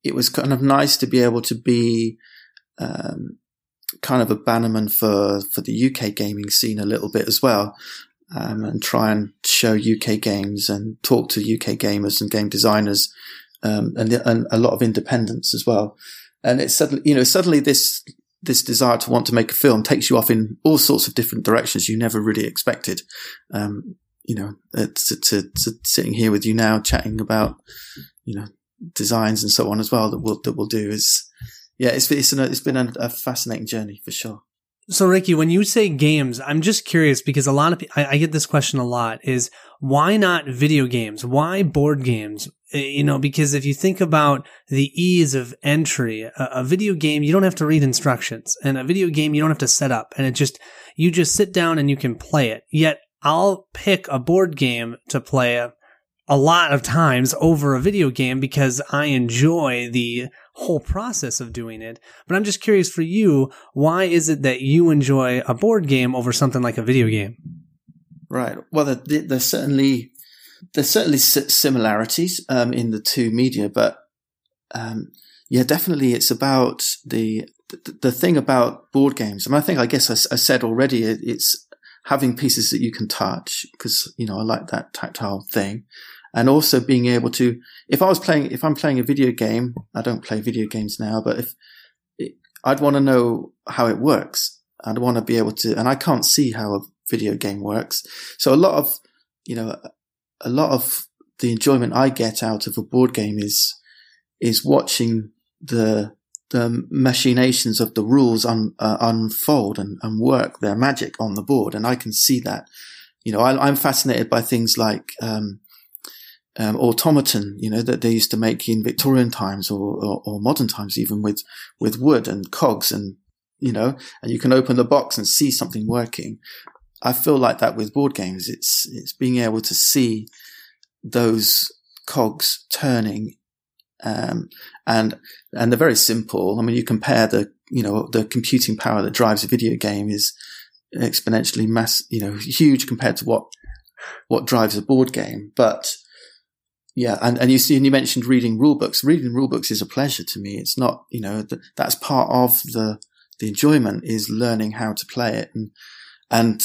it was kind of nice to be able to be um, kind of a bannerman for for the UK gaming scene a little bit as well um, and try and show UK games and talk to UK gamers and game designers, um, and, and, a lot of independence as well. And it's suddenly, you know, suddenly this, this desire to want to make a film takes you off in all sorts of different directions you never really expected. Um, you know, uh, to, to, to, sitting here with you now chatting about, you know, designs and so on as well that we'll that we'll do is yeah it's it's, an, it's been a, a fascinating journey for sure. So, Ricky, when you say games, I'm just curious because a lot of I, I, get this question a lot: is why not video games? Why board games? Uh, you know, because if you think about the ease of entry, a, a video game you don't have to read instructions, and a video game you don't have to set up, and it just you just sit down and you can play it. Yet, I'll pick a board game to play a, lot of times over a video game because I enjoy the whole process of doing it. But I'm just curious for you, why is it that you enjoy a board game over something like a video game? Right. Well, there's certainly there's certainly similarities um, in the two media, but um, yeah, definitely it's about the, the, the thing about board games. And I think I guess I, I said already it's having pieces that you can touch because you know I like that tactile thing and also being able to, if I was playing, if I'm playing a video game, I don't play video games now, but if I'd want to know how it works, I'd want to be able to, and I can't see how a video game works. So a lot of, you know, a lot of the enjoyment I get out of a board game is, is watching the, the machinations of the rules un, uh, unfold and, and work their magic on the board. And I can see that, you know, I, am fascinated by things like, um, um, automaton, you know, that they used to make in Victorian times or, or, or, modern times, even with, with wood and cogs and, you know, and you can open the box and see something working. I feel like that with board games. It's, it's being able to see those cogs turning. Um, and, and they're very simple. I mean, you compare the, you know, the computing power that drives a video game is exponentially mass, you know, huge compared to what, what drives a board game. But, yeah, and, and you see, and you mentioned reading rule books. Reading rule books is a pleasure to me. It's not, you know, th- that's part of the the enjoyment is learning how to play it and and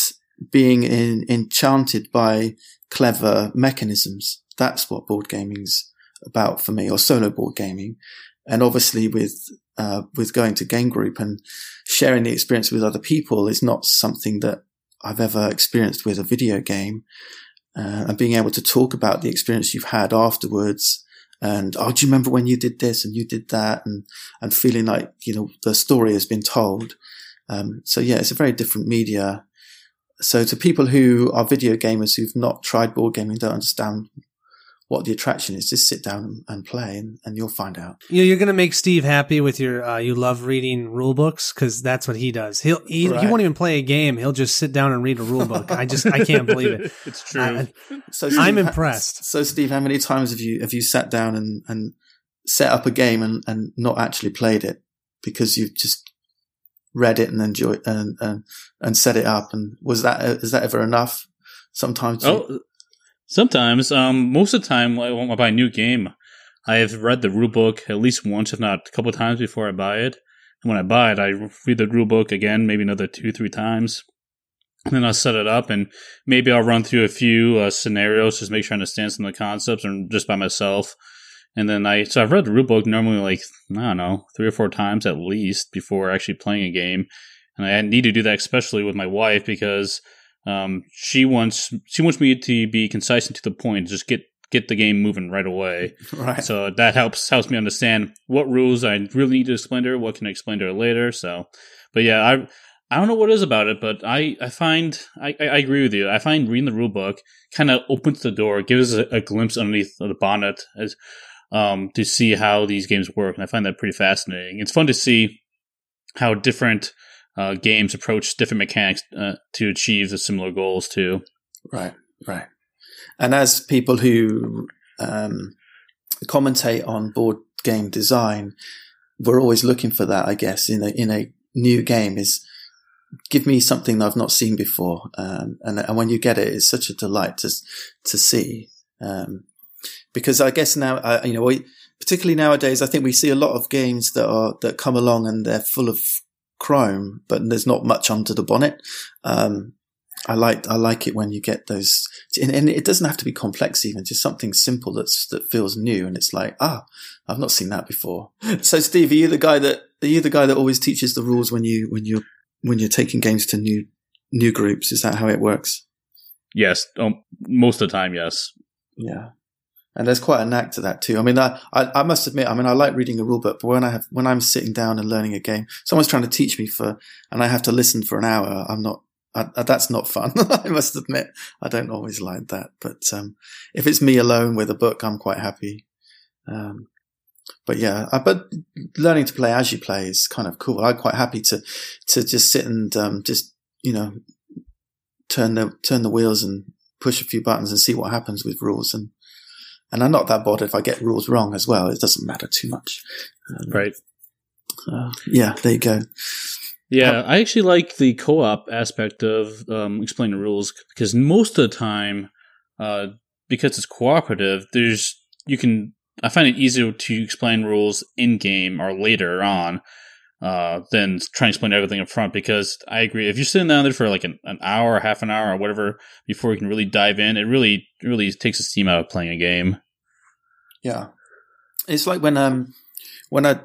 being in, enchanted by clever mechanisms. That's what board gaming's about for me, or solo board gaming. And obviously, with uh, with going to game group and sharing the experience with other people is not something that I've ever experienced with a video game uh, and being able to talk about the experience you've had afterwards. And oh, do you remember when you did this and you did that, and and feeling like you know the story has been told. Um, so yeah, it's a very different media. So to people who are video gamers who've not tried board gaming, don't understand what the attraction is. Just sit down and, play, and, and, you'll find out. You know, you're going to make Steve happy with your. Uh, you love reading rule books because that's what he does. He'll he, right. he, won't even play a game. He'll just sit down and read a rule book. I just I can't believe it. <laughs> It's true. Uh, so Steve, I'm impressed. So Steve, how many times have you have you sat down and and set up a game and and not actually played it because you've just read it and enjoyed and and and set it up and was that is that ever enough? Sometimes. Oh, Sometimes, um, most of the time, when I buy a new game, I have read the rule book at least once, if not a couple times, before I buy it. And when I buy it, I read the rule book again, maybe another two, three times. And then I'll set it up, and maybe I'll run through a few uh, scenarios just make sure I understand some of the concepts, and just by myself. And then I, so I've read the rule book normally like I don't know three or four times at least before actually playing a game. And I need to do that especially with my wife because um, she wants she wants me to be concise and to the point, just get get the game moving right away. <laughs> Right. So that helps helps me understand what rules I really need to explain to her, what can I explain to her later. So, but yeah, I I don't know what it is about it, but I I find I, I agree with you. I find reading the rule book kind of opens the door, gives a, a glimpse underneath the bonnet as um to see how these games work, and I find that pretty fascinating. It's fun to see how different uh, games approach different mechanics uh, to achieve the similar goals too. Right, right. And as people who um, commentate on board game design, we're always looking for that. I guess in a in a new game is give me something that I've not seen before, um, and and when you get it, it's such a delight to to see. Um, because I guess now, uh, you know, we, particularly nowadays, I think we see a lot of games that are that come along and they're full of Chrome, but there's not much under the bonnet. Um, I like I like it when you get those, and, and, it doesn't have to be complex. Even just something simple that's that feels new, and it's like ah, I've not seen that before. <laughs> So, Steve, are you the guy that are you the guy that always teaches the rules when you when you're when you're taking games to new new groups? Is that how it works? Yes, um, most of the time, yes. Yeah, and there's quite a knack to that too. I mean, I, I, I must admit, I mean, I like reading a rule book, but when I have, when I'm sitting down and learning a game, someone's trying to teach me for, and I have to listen for an hour, I'm not, I, that's not fun. <laughs> I must admit, I don't always like that. But um, if it's me alone with a book, I'm quite happy. Um, but yeah, I, but learning to play as you play is kind of cool. I'm quite happy to to just sit and um, just you know turn the turn the wheels and push a few buttons and see what happens with rules and and I'm not that bothered if I get rules wrong as well. It doesn't matter too much. Um, right. Uh, yeah, there you go. Yeah, I actually like the co-op aspect of um, explaining rules because most of the time, uh, because it's cooperative, there's you can. I find it easier to explain rules in game or later on uh, than trying to explain everything up front. Because I agree, if you're sitting down there for like an, an hour, half an hour, or whatever before you can really dive in, it really really takes the steam out of playing a game. Yeah, it's like when um when I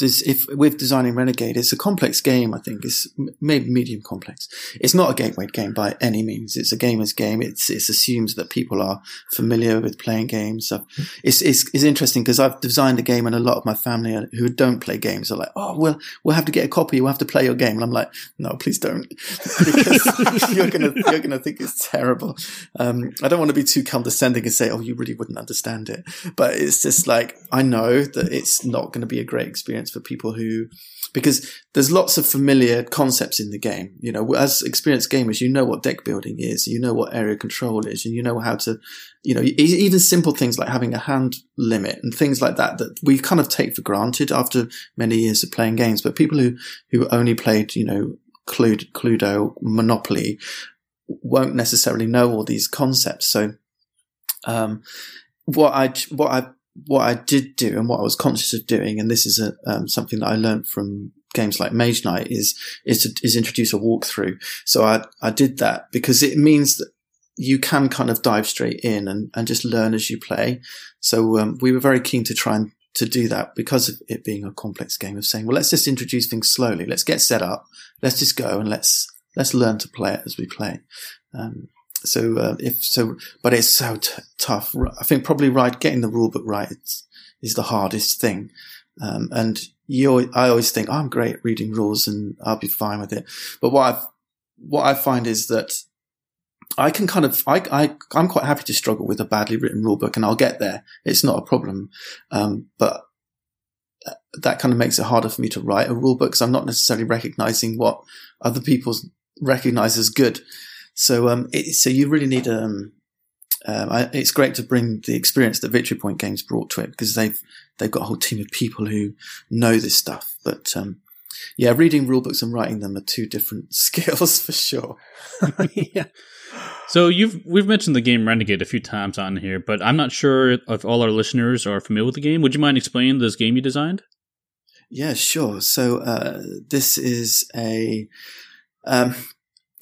if with designing Renegade, it's a complex game. I think it's maybe medium complex. It's not a gateway game by any means. It's a gamer's game. It's it assumes that people are familiar with playing games. So it's it's, it's interesting because I've designed a game, and a lot of my family who don't play games are like, "Oh, well, we'll have to get a copy. We'll have to play your game." And I'm like, "No, please don't, <laughs> because <laughs> you're gonna you're gonna think it's terrible." Um, I don't want to be too condescending and say, "Oh, you really wouldn't understand it," but it's just like I know that it's not going to be a great experience experience for people who, because there's lots of familiar concepts in the game. You know, as experienced gamers, you know what deck building is, you know what area control is, and you know how to, you know, even simple things like having a hand limit and things like that that we kind of take for granted after many years of playing games. But people who who only played, you know, Cluedo, Monopoly, won't necessarily know all these concepts. So, um, what I what I what I did do and what I was conscious of doing, and this is a, um, something that I learned from games like Mage Knight, is is to, is introduce a walkthrough. So I I did that because it means that you can kind of dive straight in and, and just learn as you play. So um, we were very keen to try and to do that because of it being a complex game of saying, well, let's just introduce things slowly. Let's get set up. Let's just go and let's let's learn to play it as we play. Um, so uh, if so, but it's so t- tough. I think probably right getting the rule book right is the hardest thing. Um, and you, I always think oh, I'm great at reading rules and I'll be fine with it. But what I what I find is that I can kind of I, I I'm quite happy to struggle with a badly written rule book, and I'll get there. It's not a problem. Um, but that kind of makes it harder for me to write a rule book because I'm not necessarily recognizing what other people recognize as good. So, um, it, so you really need, um, um, I, it's great to bring the experience that Victory Point Games brought to it because they've, they've got a whole team of people who know this stuff. But, um, yeah, reading rule books and writing them are two different <laughs> skills for sure. <laughs> yeah. So you've we've mentioned the game Renegade a few times on here, but I'm not sure if all our listeners are familiar with the game. Would you mind explaining this game you designed? Yeah, sure. So uh, this is a um,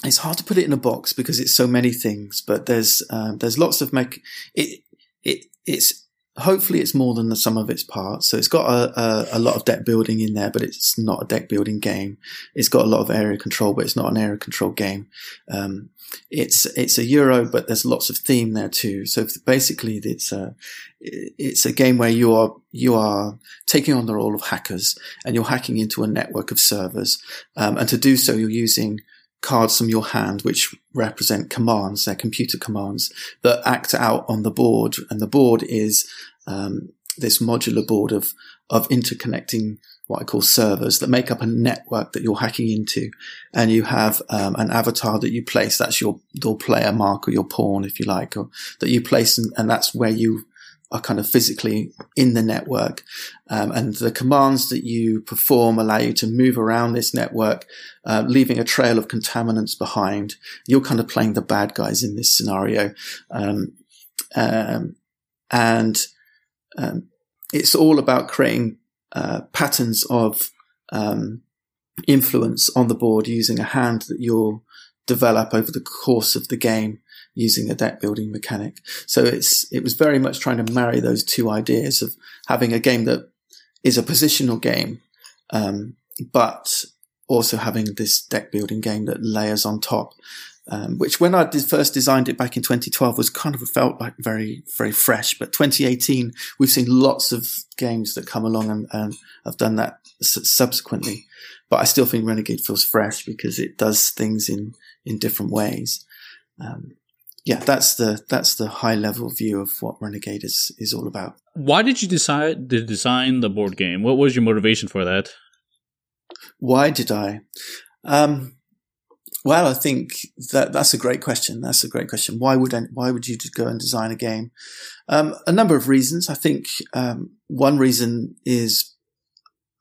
it's hard to put it in a box because it's so many things, but there's um, there's lots of make it it it's hopefully it's more than the sum of its parts. So it's got a, a, a, lot of deck building in there, but it's not a deck building game. It's got a lot of area control, but it's not an area control game. Um, it's it's a Euro, but there's lots of theme there too. So basically, it's a it's a game where you are you are taking on the role of hackers, and you're hacking into a network of servers. Um, and to do so, you're using cards from your hand, which represent commands, they're computer commands that act out on the board. And the board is um, this modular board of of interconnecting what I call servers that make up a network that you're hacking into. And you have um, an avatar that you place. That's your, your player mark or your pawn, if you like, or that you place. And, and that's where you are kind of physically in the network. Um, and the commands that you perform allow you to move around this network, uh, leaving a trail of contaminants behind. You're kind of playing the bad guys in this scenario. Um, um, and um, it's all about creating uh, patterns of um, influence on the board using a hand that you'll develop over the course of the game using a deck building mechanic. So it's, it was very much trying to marry those two ideas of having a game that is a positional game, um, but also having this deck building game that layers on top. um, which when I did first designed it back in 2012 was kind of felt like very, very fresh. But 2018, we've seen lots of games that come along and, and have done that subsequently. But I still think Renegade feels fresh because it does things in, in different ways. Um, yeah, that's the that's the high level view of what Renegade is is all about. Why did you decide to design the board game? What was your motivation for that? Why did I? Um, well, I think that that's a great question. That's a great question. Why would I, why would you go and design a game? Um, a number of reasons. I think um, one reason is,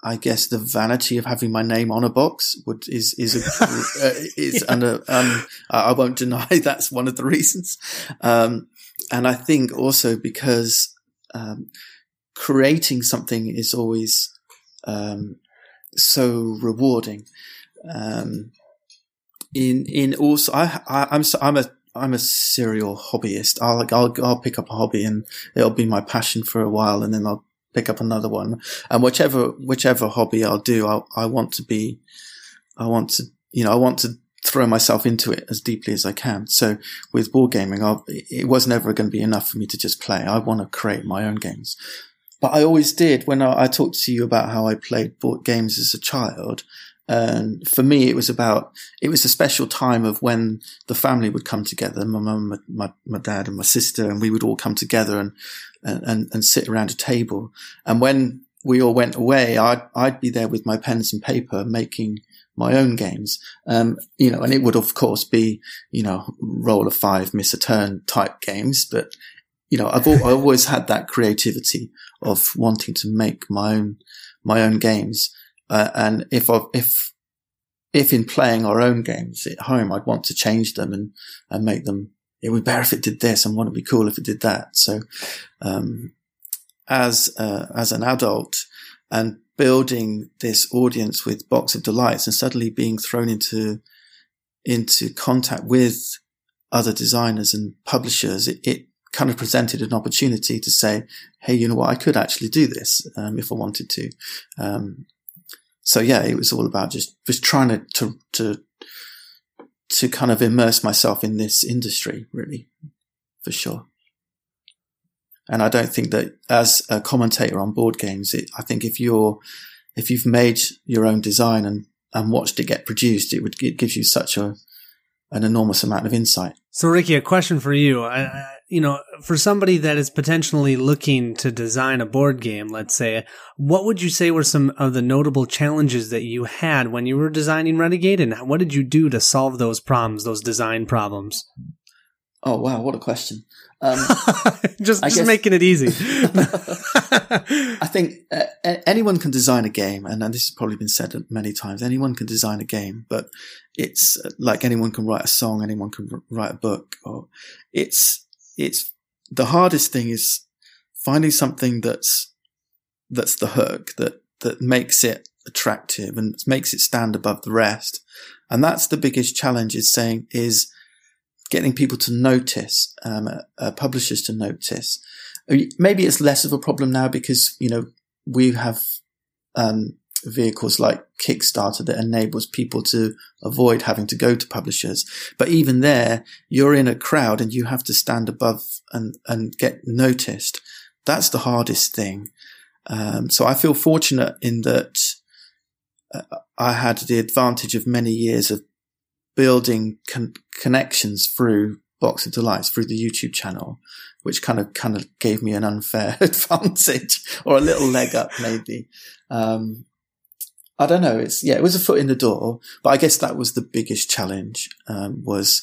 I guess, the vanity of having my name on a box would is is a, <laughs> uh, is under. Um, I won't deny <laughs> that's one of the reasons, um, and I think also because um, creating something is always um, so rewarding. Um, in in also I, I I'm so, I'm a I'm a serial hobbyist. I'll like I'll I'll pick up a hobby and it'll be my passion for a while, and then I'll pick up another one. And whichever whichever hobby I'll do, I I want to be, I want to you know I want to throw myself into it as deeply as I can. So with board gaming, it was never going to be enough for me to just play. I want to create my own games. But I always did when I, I talked to you about how I played board games as a child. And for me, it was about, it was a special time of when the family would come together, my mum, my, my, my, dad and my sister, and we would all come together and, and, and sit around a table. And when we all went away, I'd, I'd be there with my pens and paper making my own games. Um, you know, and it would of course be, you know, roll a five, miss a turn type games, but you know, I've, al- <laughs> I've always had that creativity of wanting to make my own, my own games. Uh, and if I, if, if in playing our own games at home, I'd want to change them and, and make them, it would be better if it did this and wouldn't it be cool if it did that. So, um, as, uh, as an adult and building this audience with Box of Delights and suddenly being thrown into, into contact with other designers and publishers, it, it kind of presented an opportunity to say, Hey, you know what? I could actually do this, um, if I wanted to. Um, so yeah, it was all about just, just trying to, to, to, to kind of immerse myself in this industry, really, for sure. And I don't think that as a commentator on board games, it, I think if you're, if you've made your own design and, and watched it get produced, it would, it gives you such a, an enormous amount of insight. So, Ricky, a question for you. I, you know, for somebody that is potentially looking to design a board game, let's say, what would you say were some of the notable challenges that you had when you were designing Renegade, and what did you do to solve those problems, those design problems? Oh wow, what a question! Um, <laughs> just just guess- making it easy. <laughs> I think uh, anyone can design a game, and, and this has probably been said many times. Anyone can design a game, but it's uh, like anyone can write a song, anyone can write a book. Or it's it's the hardest thing is finding something that's that's the hook that that makes it attractive and makes it stand above the rest. And that's the biggest challenge is saying is getting people to notice, um, uh, uh, publishers to notice. Maybe it's less of a problem now because, you know, we have, um, vehicles like Kickstarter that enables people to avoid having to go to publishers. But even there, you're in a crowd and you have to stand above and, and get noticed. That's the hardest thing. Um, so I feel fortunate in that uh, I had the advantage of many years of building con- connections through Box of Delights through the YouTube channel, which kind of kind of gave me an unfair <laughs> advantage or a little leg up maybe. Um, I don't know. It's yeah, it was a foot in the door, but I guess that was the biggest challenge um, was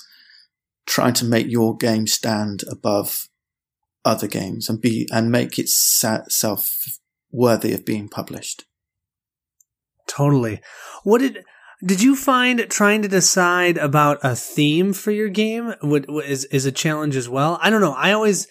trying to make your game stand above other games and be and make itself worthy of being published. Totally. What did did you find trying to decide about a theme for your game would is is a challenge as well? I don't know. I always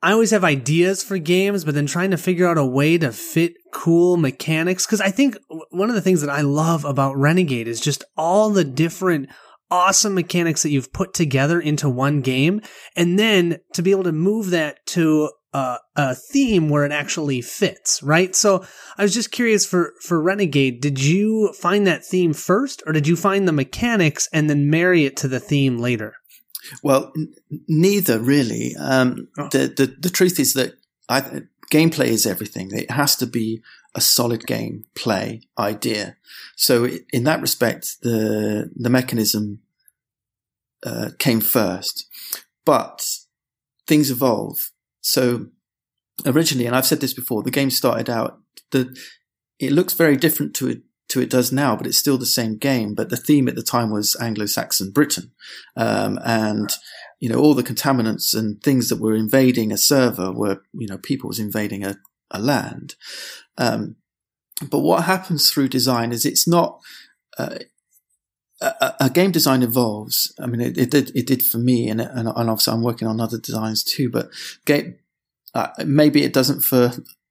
I always have ideas for games, but then trying to figure out a way to fit cool mechanics because I think one of the things that I love about Renegade is just all the different awesome mechanics that you've put together into one game and then to be able to move that to a, a theme where it actually fits, right? So I was just curious for for Renegade, did you find that theme first, or did you find the mechanics and then marry it to the theme later? Well, n- neither really. Um, Oh. the, the the truth is that I, gameplay is everything. It has to be a solid game play idea. So in that respect, the the mechanism uh, came first, but things evolve. So originally, and I've said this before, the game started out the it looks very different to it to it does now, but it's still the same game. But the theme at the time was Anglo-Saxon Britain, um, and you know all the contaminants and things that were invading a server were you know people was invading a, a land. Um, but what happens through design is it's not. Uh, a, game design evolves. I mean, it, it did. It did for me, and, and and obviously I'm working on other designs too. But game, uh, maybe it doesn't for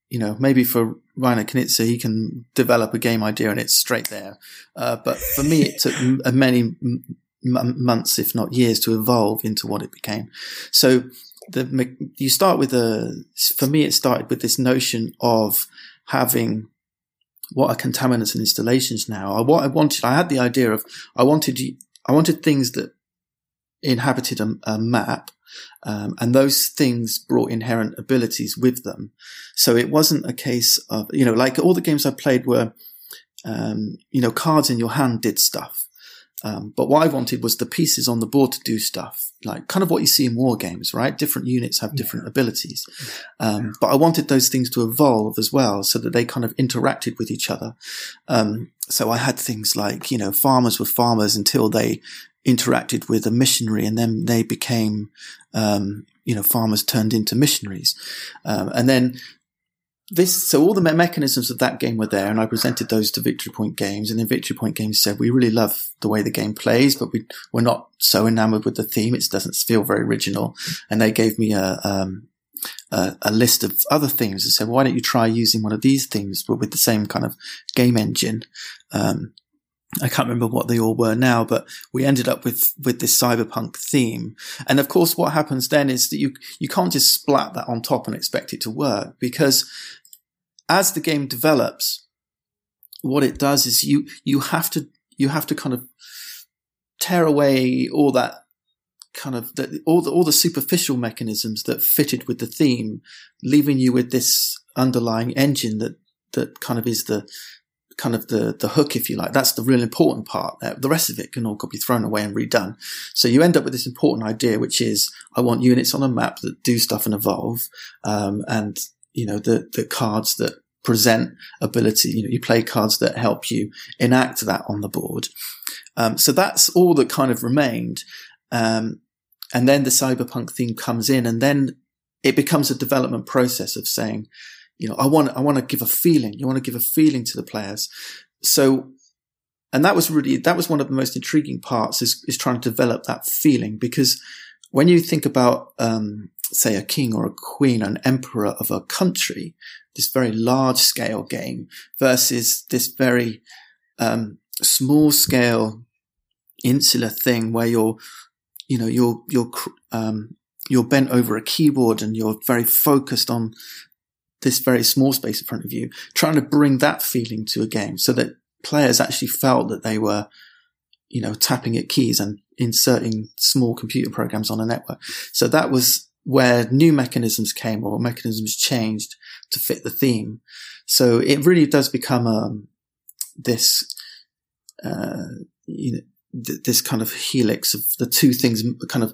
you know maybe for Reiner Knizia he can develop a game idea and it's straight there. Uh, but for me, it took many m- months, if not years, to evolve into what it became. So the you start with a. For me, it started with this notion of having what are contaminants and installations now. I, what I wanted, I had the idea of, I wanted, I wanted things that inhabited a, a map, um, and those things brought inherent abilities with them. So it wasn't a case of, you know, like all the games I played were, um, you know, cards in your hand did stuff. Um, but what I wanted was the pieces on the board to do stuff, like kind of what you see in war games, right? Different units have different abilities. Um, but I wanted those things to evolve as well so that they kind of interacted with each other. Um, so I had things like, you know, farmers were farmers until they interacted with a missionary and then they became, um, you know, farmers turned into missionaries. Um, and then this, so all the me- mechanisms of that game were there, and I presented those to Victory Point Games, and then Victory Point Games said, "We really love the way the game plays, but we we're not so enamored with the theme; it doesn't feel very original." And they gave me a um, a, a list of other themes and said, "Why don't you try using one of these themes, but with the same kind of game engine?" Um, I can't remember what they all were now, but we ended up with with this cyberpunk theme. And of course, what happens then is that you you can't just splat that on top and expect it to work because as the game develops, what it does is you you have to you have to kind of tear away all that kind of the, all the all the superficial mechanisms that fitted with the theme, leaving you with this underlying engine that that kind of is the kind of the the hook, if you like. That's the real important part. Uh, The rest of it can all be thrown away and redone. So you end up with this important idea, which is I want units on a map that do stuff and evolve, um, and you know the the cards that present ability. You know, you play cards that help you enact that on the board. Um, so that's all that kind of remained. Um, and then the cyberpunk theme comes in, and then it becomes a development process of saying, you know, I want, I want to give a feeling. You want to give a feeling to the players. So, and that was really, that was one of the most intriguing parts is, is trying to develop that feeling because when you think about, um, say a king or a queen, an emperor of a country, this very large scale game versus this very, um, small scale insular thing where you're, you know, you're, you're, um, you're bent over a keyboard and you're very focused on this very small space in front of you, trying to bring that feeling to a game so that players actually felt that they were, you know, tapping at keys and inserting small computer programs on a network. So that was where new mechanisms came or mechanisms changed to fit the theme. So it really does become um, this, uh, you know, th- this kind of helix of the two things kind of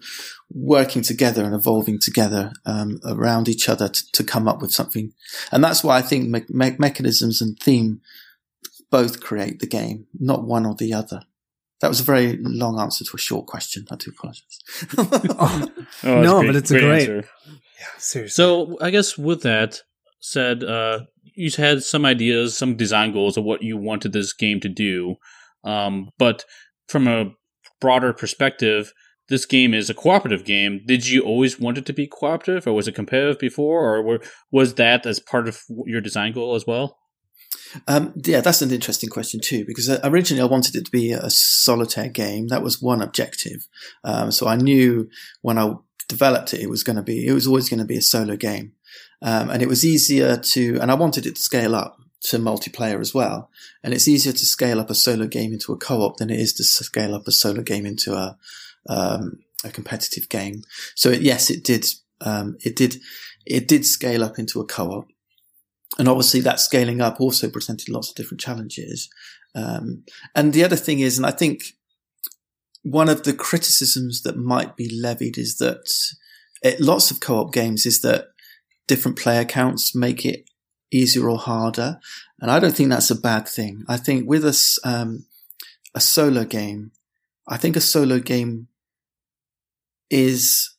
working together and evolving together um, around each other to, to come up with something. And that's why I think me- me- mechanisms and theme both create the game, not one or the other. That was a very long answer to a short question. I do apologize. <laughs> Oh, Oh, No, great- but it's a great- answer. seriously. So I guess with that said, uh, you had some ideas, some design goals of what you wanted this game to do, um, but from a broader perspective, this game is a cooperative game. Did you always want it to be cooperative, or was it competitive before, or were, was that as part of your design goal as well? Um, yeah, that's an interesting question too, because uh, originally I wanted it to be a solitaire game. That was one objective. Um, so I knew when I developed it, it was going to be, it was always going to be a solo game. Um, and it was easier to, and I wanted it to scale up to multiplayer as well. And it's easier to scale up a solo game into a co-op than it is to scale up a solo game into a, um, a competitive game. So it, yes, it did, um, it did, it did scale up into a co-op. And obviously that scaling up also presented lots of different challenges. Um, and the other thing is, and I think one of the criticisms that might be levied is that it, lots of co-op games is that different player counts make it easier or harder. And I don't think that's a bad thing. I think with a, um, a solo game, I think a solo game is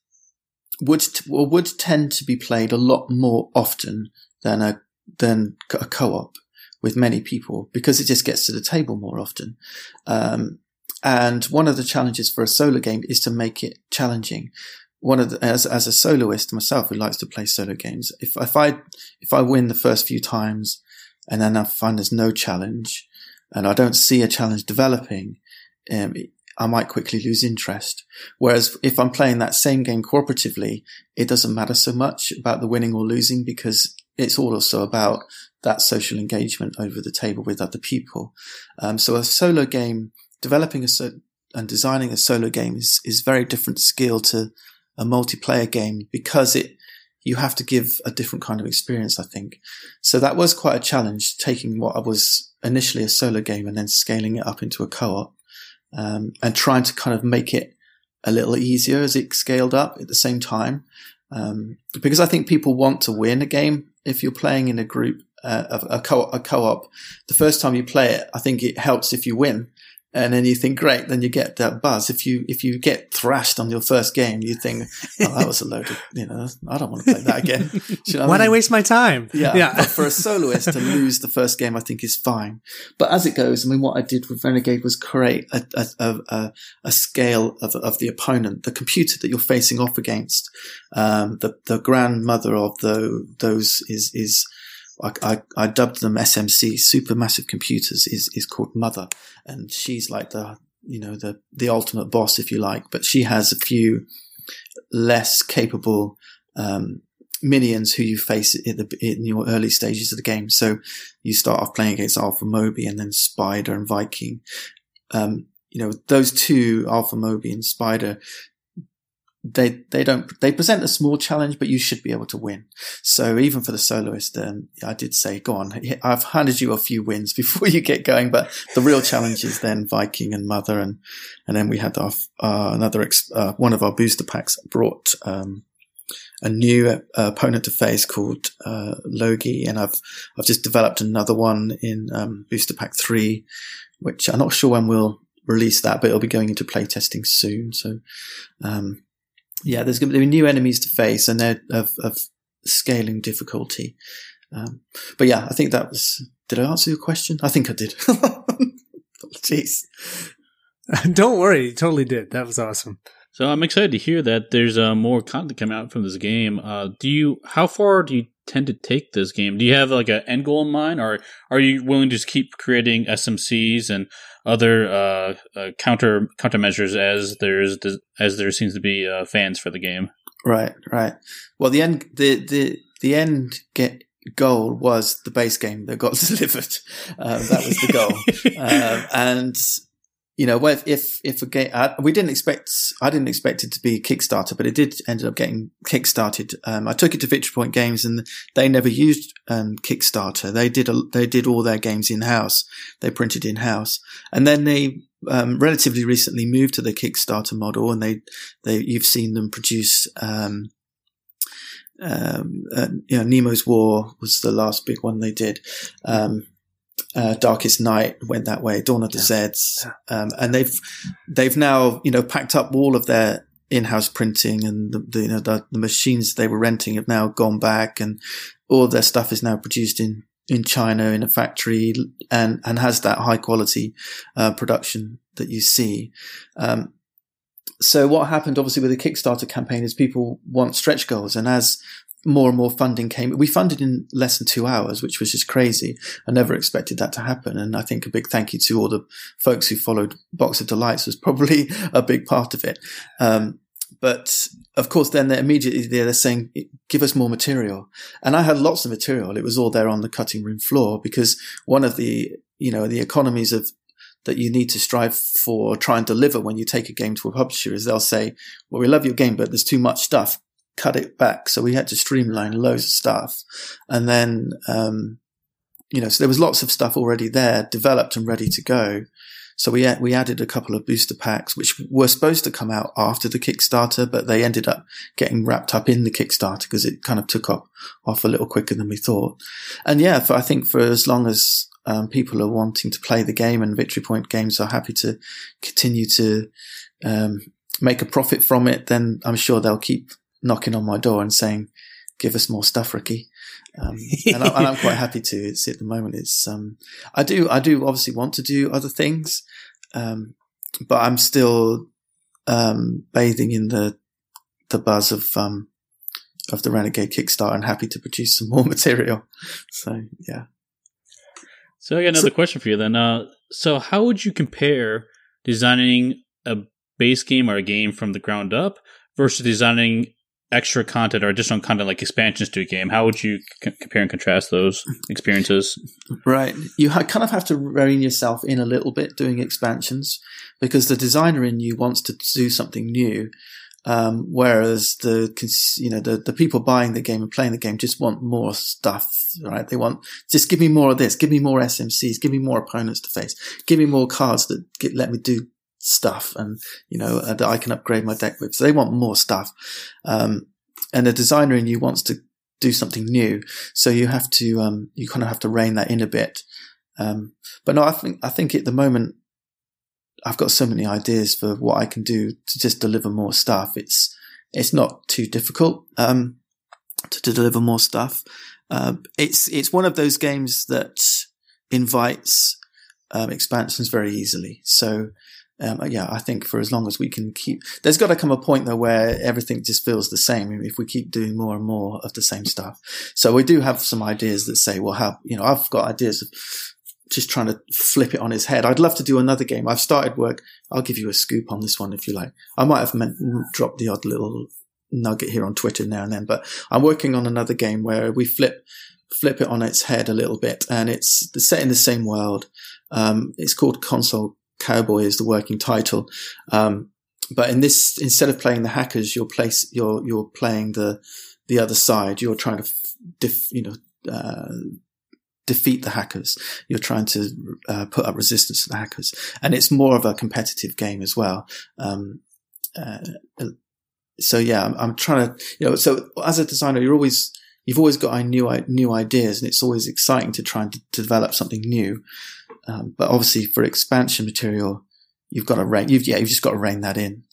would or would tend to be played a lot more often than a than a co-op with many people because it just gets to the table more often. Um, and one of the challenges for a solo game is to make it challenging. One of the, as, as a soloist myself who likes to play solo games, if, if I, if I win the first few times and then I find there's no challenge and I don't see a challenge developing, um, I might quickly lose interest. Whereas if I'm playing that same game cooperatively, it doesn't matter so much about the winning or losing because it's also about that social engagement over the table with other people. Um, so a solo game developing a so- and designing a solo game is is very different skill to a multiplayer game because it you have to give a different kind of experience. I think so. That was quite a challenge taking what I was initially a solo game and then scaling it up into a co-op um, and trying to kind of make it a little easier as it scaled up at the same time. Um, because I think people want to win a game if you're playing in a group, uh, a, co- a co-op. The first time you play it, I think it helps if you win and then you think, great, then you get that buzz. If you if you get thrashed on your first game, you think, oh, that was a load of, you know, I don't want to play that again. <laughs> You know Why'd I, mean? I waste my time? Yeah. yeah. but for a <laughs> soloist to lose the first game, I think is fine. But as it goes, I mean, what I did with Renegade was create a a, a, a scale of, of the opponent, the computer that you're facing off against. Um, the the grandmother of the those is is I, I, I, dubbed them SMC, supermassive computers, is, is called Mother. And she's like the, you know, the, the ultimate boss, if you like, but she has a few less capable, um, minions who you face in, the, in your early stages of the game. So you start off playing against Alpha Moby and then Spider and Viking. Um, you know, those two, Alpha Moby and Spider, they they don't they present a small challenge, but you should be able to win. So even for the soloist, um, I did say, "Go on, I've handed you a few wins <laughs> before you get going." But the real challenge is then Viking and Mother, and and then we had our uh, another ex- uh, one of our booster packs brought um, a new uh, opponent to face called uh, Logi, and I've I've just developed another one in um, booster pack three, which I'm not sure when we'll release that, but it'll be going into playtesting soon. So. Um, yeah, there's going to be new enemies to face, and they're of, of scaling difficulty. Um, but yeah, I think that was. Did I answer your question? I think I did. <laughs> Jeez. <laughs> Don't worry, you totally did. That was awesome. So I'm excited to hear that there's uh, more content coming out from this game. Uh, do you? How far do you tend to take this game? Do you have like an end goal in mind, or are you willing to just keep creating SMCs and other uh, uh, counter countermeasures as there's as there seems to be uh, fans for the game. Right, right. Well, the end the the the end get goal was the base game that got <laughs> delivered. Uh, that was the goal, um, <laughs> and you know, if if a game, uh, we didn't expect, I didn't expect it to be Kickstarter, but it did end up getting kickstarted. Um, I took it to Victory Point Games, and they never used um, Kickstarter. They did a, they did all their games in house. They printed in house, and then they um, relatively recently moved to the Kickstarter model, and they they you've seen them produce. Um, um, uh, you know, Nemo's War was the last big one they did. Um, uh, Darkest Night went that way, Dawn of the yeah. Zeds, um, and they've they've now you know packed up all of their in-house printing and the, the you know the, the, machines they were renting have now gone back, and all their stuff is now produced in in China in a factory and and has that high quality uh, production that you see. Um, so what happened obviously with the Kickstarter campaign is people want stretch goals and as more and more funding came. We funded in less than two hours, which was just crazy. I never expected that to happen. And I think a big thank you to all the folks who followed Box of Delights was probably <laughs> a big part of it. Um, but of course, then they're immediately there they're saying, "Give us more material." And I had lots of material. It was all there on the cutting room floor because one of the you know the economies of that you need to strive for, try and deliver when you take a game to a publisher is they'll say, "Well, we love your game, but there's too much stuff. Cut it back." So we had to streamline loads of stuff, and then um, you know, so there was lots of stuff already there, developed and ready to go. So we we added a couple of booster packs, which were supposed to come out after the Kickstarter, but they ended up getting wrapped up in the Kickstarter because it kind of took off off a little quicker than we thought. And yeah, for, I think for as long as um, people are wanting to play the game and Victory Point Games are happy to continue to um, make a profit from it, then I'm sure they'll keep knocking on my door and saying, "Give us more stuff, Ricky." Um, and, I, am quite happy to. It's at the moment. It's um, I do I do obviously want to do other things, um, but I'm still um, bathing in the the buzz of um, of the Renegade Kickstarter and happy to produce some more <laughs> material. So yeah. So I got another so, question for you then. Uh, so how would you compare designing a base game or a game from the ground up versus designing extra content or additional content like expansions to a game, how would you c- compare and contrast those experiences? Right. You ha- kind of have to rein yourself in a little bit doing expansions because the designer in you wants to do something new. Um, whereas the, you know, the, the people buying the game and playing the game just want more stuff, right? They want, just give me more of this, give me more SMCs, give me more opponents to face, give me more cards that get, let me do stuff and, you know, uh, that I can upgrade my deck with. So they want more stuff. Um, and the designer in you wants to do something new. So you have to, um, you kind of have to rein that in a bit. Um, but no, I think, I think at the moment, I've got so many ideas for what I can do to just deliver more stuff. It's, it's not too difficult, um, to, to, deliver more stuff. Uh, it's, it's one of those games that invites, um, expansions very easily. So, um, yeah, I think for as long as we can keep, there's got to come a point though where everything just feels the same. If we keep doing more and more of the same stuff, so we do have some ideas that say, well, how you know, I've got ideas of just trying to flip it on his head. I'd love to do another game. I've started work. I'll give you a scoop on this one if you like. I might have meant dropped the odd little nugget here on Twitter now and then, but I'm working on another game where we flip flip it on its head a little bit, and it's set in the same world. Um, it's called Console Cowboy is the working title. Um, but in this, instead of playing the hackers, you're place, you're, you're playing the, the other side. You're trying to, def, you know, uh, defeat the hackers. You're trying to uh, put up resistance to the hackers, and it's more of a competitive game as well. Um, uh, so yeah, I'm, I'm, trying to, you know, so as a designer, you're always you've always got new new ideas, and it's always exciting to try and to develop something new. Um, but obviously, for expansion material, you've got to rein. You've yeah, you've just got to rein that in.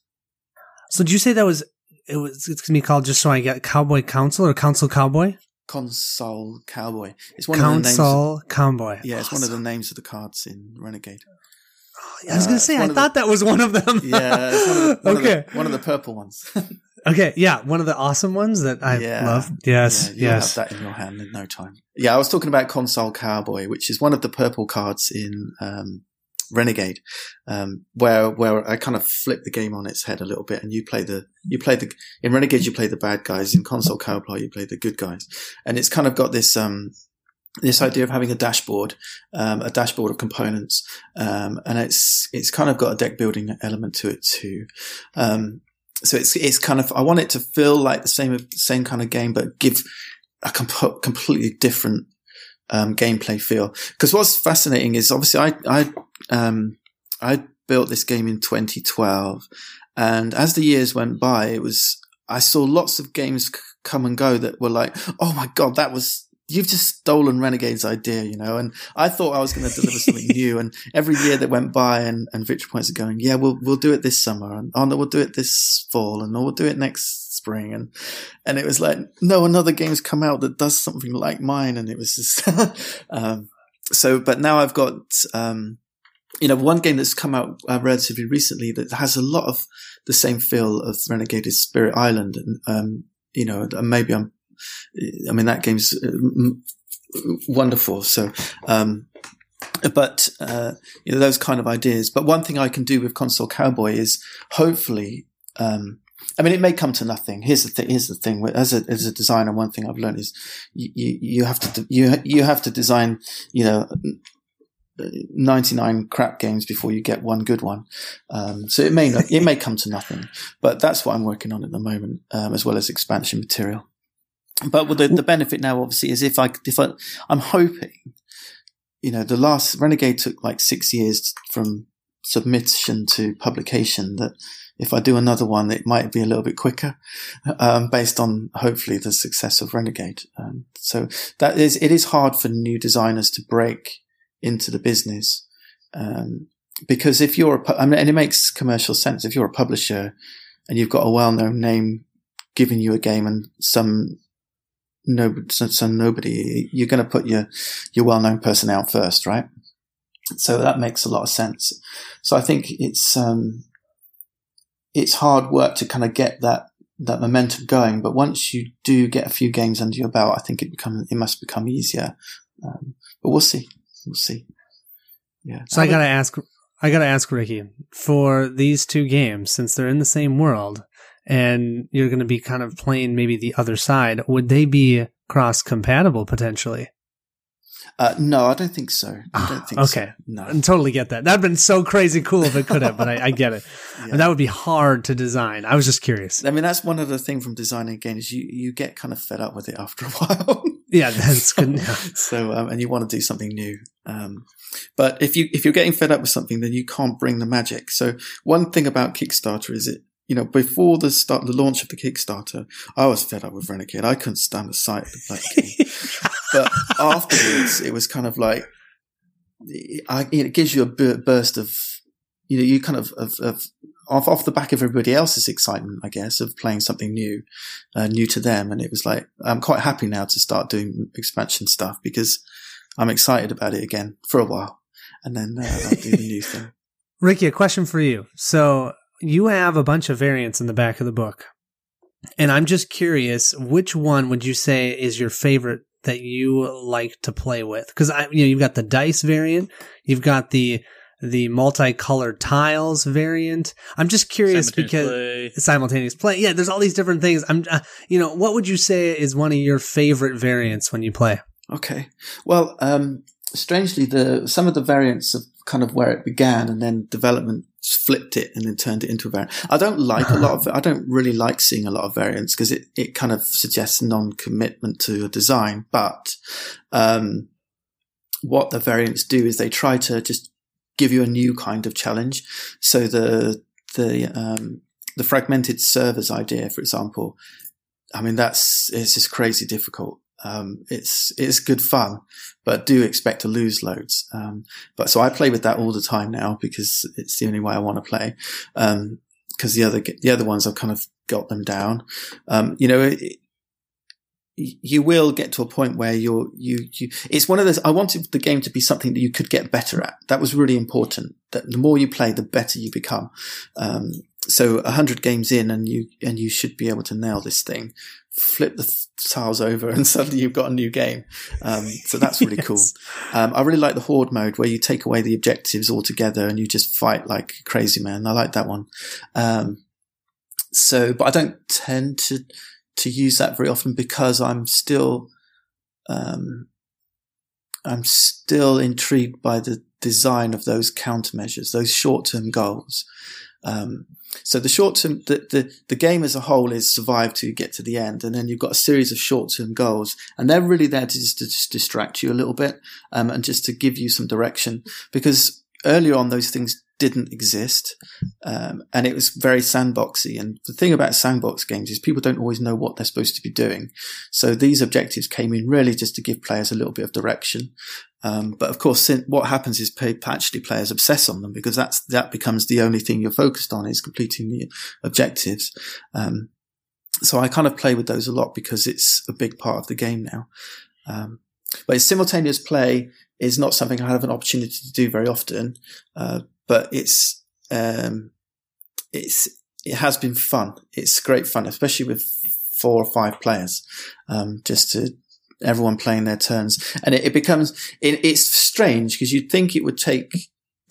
So, did you say that was it was it's gonna be called just so I get Cowboy Council or Council Cowboy? Console Cowboy. It's one Console of the names. Console Cowboy. Yeah, it's awesome. one of the names of the cards in Renegade. <gasps> I was gonna uh, say, I thought the, that was one of them. yeah, one of the, one okay, of the, one of the <laughs> purple ones. <laughs> okay, yeah, one of the awesome ones that I yeah, love. Yes, yeah, yes. Have that in your hand in no time. Yeah, I was talking about Console Cowboy, which is one of the purple cards in um, Renegade, um, where where I kind of flip the game on its head a little bit, and you play the you play the in Renegade you play the bad guys, in Console Cowboy you play the good guys, and it's kind of got this um, this idea of having a dashboard, um, a dashboard of components, um, and it's it's kind of got a deck building element to it too. Um, so it's it's kind of I want it to feel like the same same kind of game, but give a comp- completely different um, gameplay feel. Because what's fascinating is obviously I I um, I built this game in 2012, and as the years went by, it was I saw lots of games c- come and go that were like, oh my god, that was you've just stolen Renegade's idea, you know. And I thought I was going to deliver something <laughs> new. And every year that went by, and, and Victory Points are going, yeah, we'll we'll do it this summer, and oh no, we'll do it this fall, and oh, we'll do it next spring, and and it was like, no, another game's come out that does something like mine, and it was just <laughs> um, so. But now I've got. Um, you know, one game that's come out uh, relatively recently that has a lot of the same feel of Renegade is Spirit Island, and um, you know, and maybe I'm I mean, that game's uh, wonderful. So, um, but uh, you know those kind of ideas. But one thing I can do with Console Cowboy is hopefully um, I mean, it may come to nothing. Here's the thing. Here's the thing. As a as a designer, one thing I've learned is you you, you have to you you have to design you know 99 crap games before you get one good one. Um, so it may not, it may come to nothing, but that's what I'm working on at the moment, um, as well as expansion material. But the, the benefit now, obviously, is if I, if I, I'm hoping, you know, the last Renegade took like six years from submission to publication that if I do another one, it might be a little bit quicker, um, based on hopefully the success of Renegade. Um, so that is, it is hard for new designers to break into the business. Um, because if you're a, I mean, and it makes commercial sense. If you're a publisher and you've got a well-known name giving you a game and some no, some nobody, you're going to put your, your well-known person out first, right? So that makes a lot of sense. So I think it's, um, it's hard work to kind of get that, that momentum going. But once you do get a few games under your belt, I think it become, it must become easier. Um, but we'll see we'll see. Yeah. So I gotta ask, I gotta ask Ricky for these two games since they're in the same world, and you're going to be kind of playing maybe the other side. Would they be cross compatible potentially? Uh, no, I don't think so. I don't think okay. so. No. I totally get that. That'd been so crazy cool if it could have, but I, I get it. <laughs> yeah. And that would be hard to design. I was just curious. I mean, that's one of the things from designing a game is you, you get kind of fed up with it after a <laughs> while. yeah, that's good. Yeah. <laughs> so, um, and you want to do something new. Um, but if you, if you're getting fed up with something, then you can't bring the magic. So one thing about Kickstarter is it, you know, before the start, the launch of the Kickstarter, I was fed up with Renegade. I couldn't stand the sight of the bloody game. but <laughs> afterwards, it was kind of like, it gives you a burst of, you know, you kind of, of, of off, off the back of everybody else's excitement, I guess, of playing something new, uh, new to them. And it was like, I'm quite happy now to start doing expansion stuff because I'm excited about it again for a while. And then uh, I'll do the new <laughs> thing. Ricky, a question for you. So you have a bunch of variants in the back of the book. And I'm just curious, which one would you say is your favorite that you like to play with? Because I, you know, you've got the dice variant, you've got the the multicolored tiles variant. I'm just curious because play. simultaneous play. Yeah, there's all these different things. I'm, uh, you know, what would you say is one of your favorite variants when you play? Okay, well, um, strangely, the some of the variants of kind of where it began, and then development flipped it and then turned it into a variant. I don't like a lot of, I don't really like seeing a lot of variants because it, it kind of suggests non-commitment to a design. But, um, what the variants do is they try to just give you a new kind of challenge. So the, the, um, the fragmented servers idea, for example, I mean, that's, it's just crazy difficult. Um, it's it's good fun, but do expect to lose loads. Um, but so I play with that all the time now because it's the only way I want to play. because um, the other the other ones I've kind of got them down. Um, you know, it, you will get to a point where you're you you. It's one of those. I wanted the game to be something that you could get better at. That was really important. That the more you play, the better you become. Um, so a hundred games in, and you and you should be able to nail this thing flip the tiles over and <laughs> suddenly you've got a new game. Um, so that's really <laughs> yes. cool. Um, I really like the horde mode where you take away the objectives altogether and you just fight like crazy man. I like that one. Um, so, but I don't tend to, to use that very often because I'm still, um, I'm still intrigued by the design of those countermeasures, those short-term goals. Um, so the short term, the, the, the game as a whole is survive to get to the end. And then you've got a series of short term goals and they're really there to just, to just distract you a little bit, um, and just to give you some direction because earlier on those things didn't exist. Um, and it was very sandboxy. And the thing about sandbox games is people don't always know what they're supposed to be doing. So these objectives came in really just to give players a little bit of direction. Um, but of course, what happens is actually players obsess on them because that's, that becomes the only thing you're focused on is completing the objectives. Um, so I kind of play with those a lot because it's a big part of the game now. Um, but simultaneous play is not something I have an opportunity to do very often. Uh, but it's, um, it's, it has been fun. It's great fun, especially with four or five players, um, just to everyone playing their turns. And it, it becomes, it, it's strange because you'd think it would take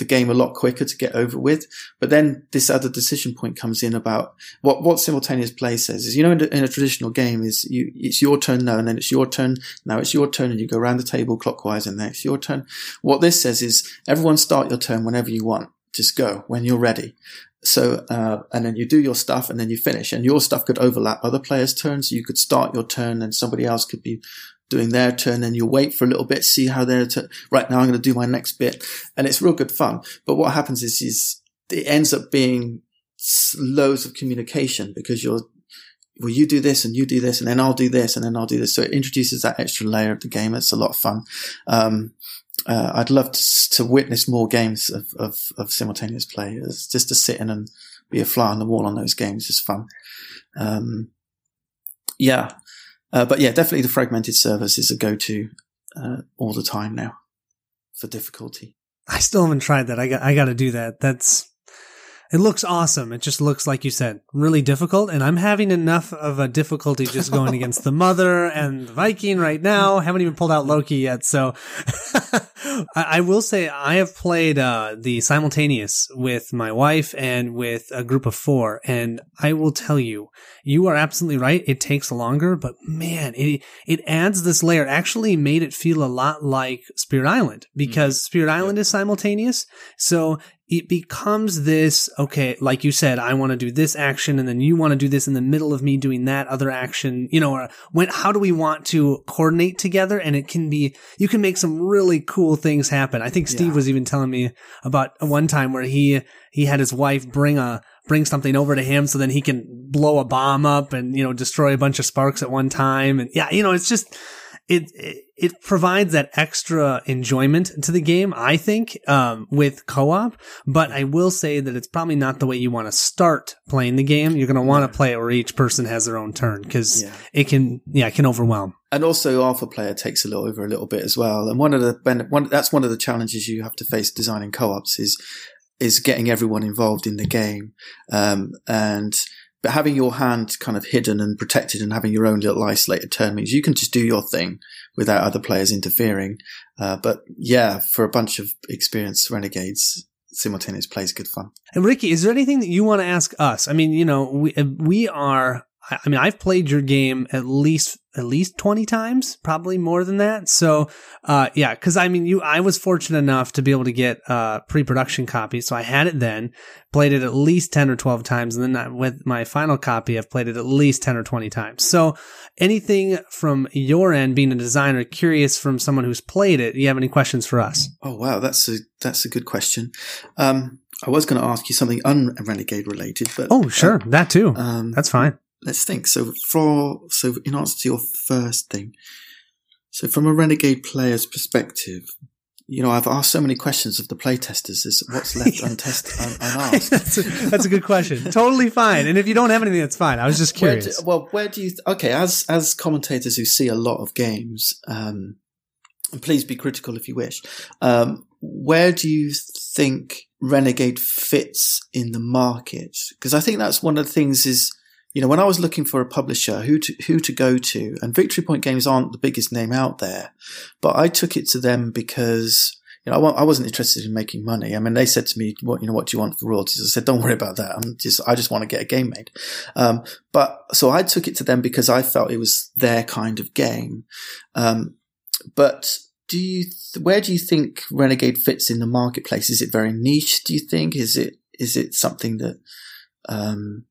the game a lot quicker to get over with. But then this other decision point comes in about what, what simultaneous play says is, you know, in, in a traditional game is you, it's your turn now and then it's your turn. Now it's your turn and you go around the table clockwise and then it's your turn. What this says is everyone start your turn whenever you want. Just go when you're ready. So, uh, and then you do your stuff and then you finish and your stuff could overlap other players' turns. You could start your turn and somebody else could be doing their turn and you wait for a little bit, see how they're, t- right now I'm going to do my next bit. And it's real good fun. But what happens is, is it ends up being loads of communication because you're, well, you do this and you do this and then I'll do this and then I'll do this. So it introduces that extra layer of the game. It's a lot of fun. Um, uh, I'd love to, to, witness more games of, of, of simultaneous play. It's just to sit in and be a fly on the wall on those games is fun. Um, yeah, uh, but yeah, definitely the fragmented servers is a go-to uh, all the time now for difficulty. I still haven't tried that. I got I got to do that. That's it looks awesome. It just looks like you said, really difficult. And I'm having enough of a difficulty just going <laughs> against the mother and the Viking right now. Haven't even pulled out Loki yet. So <laughs> I will say I have played uh, the simultaneous with my wife and with a group of four. And I will tell you, you are absolutely right. It takes longer, but man, it, it adds this layer. Actually made it feel a lot like Spirit Island because mm-hmm. Spirit Island yep. is simultaneous. So it becomes this, okay, like you said, I want to do this action and then you want to do this in the middle of me doing that other action, you know, or when, how do we want to coordinate together? And it can be, you can make some really cool things happen. I think Steve yeah. was even telling me about one time where he, he had his wife bring a, bring something over to him so then he can blow a bomb up and, you know, destroy a bunch of sparks at one time. And yeah, you know, it's just, it, it provides that extra enjoyment to the game, I think, um, with co-op. But I will say that it's probably not the way you want to start playing the game. You're going to want to play it where each person has their own turn because yeah. it can, yeah, it can overwhelm. And also, alpha player takes a little over a little bit as well. And one of the one, that's one of the challenges you have to face designing co-ops is is getting everyone involved in the game. Um, and but having your hand kind of hidden and protected and having your own little isolated turn means you can just do your thing without other players interfering. Uh, but yeah, for a bunch of experienced renegades, simultaneous play is good fun. And Ricky, is there anything that you want to ask us? I mean, you know, we we are. I mean, I've played your game at least at least 20 times, probably more than that. So, uh, yeah, cause I mean, you, I was fortunate enough to be able to get, uh, pre-production copies. So I had it then, played it at least 10 or 12 times. And then with my final copy, I've played it at least 10 or 20 times. So anything from your end, being a designer, curious from someone who's played it, do you have any questions for us? Oh, wow. That's a, that's a good question. Um, I was going to ask you something un-renegade related, but. Oh, sure. Uh, that too. Um, that's fine let's think. So for so in answer to your first thing, so from a renegade player's perspective, you know, I've asked so many questions of the playtesters is what's left <laughs> untested, un- <laughs> unasked. that's, a, that's, a, good question. totally fine. And if you don't have anything, that's fine. I was just curious. Where do, well, where do you, th- okay, as, as commentators who see a lot of games, um, and please be critical if you wish, um, where do you think Renegade fits in the market? Because I think that's one of the things is, you know, when I was looking for a publisher, who to, who to go to, and Victory Point Games aren't the biggest name out there, but I took it to them because, you know, I, wasn't interested in making money. I mean, they said to me, what, you know, what do you want for royalties? I said, don't worry about that. I'm just, I just want to get a game made. Um, but so I took it to them because I felt it was their kind of game. Um, but do you, where do you think Renegade fits in the marketplace? Is it very niche? Do you think? Is it, is it something that, um,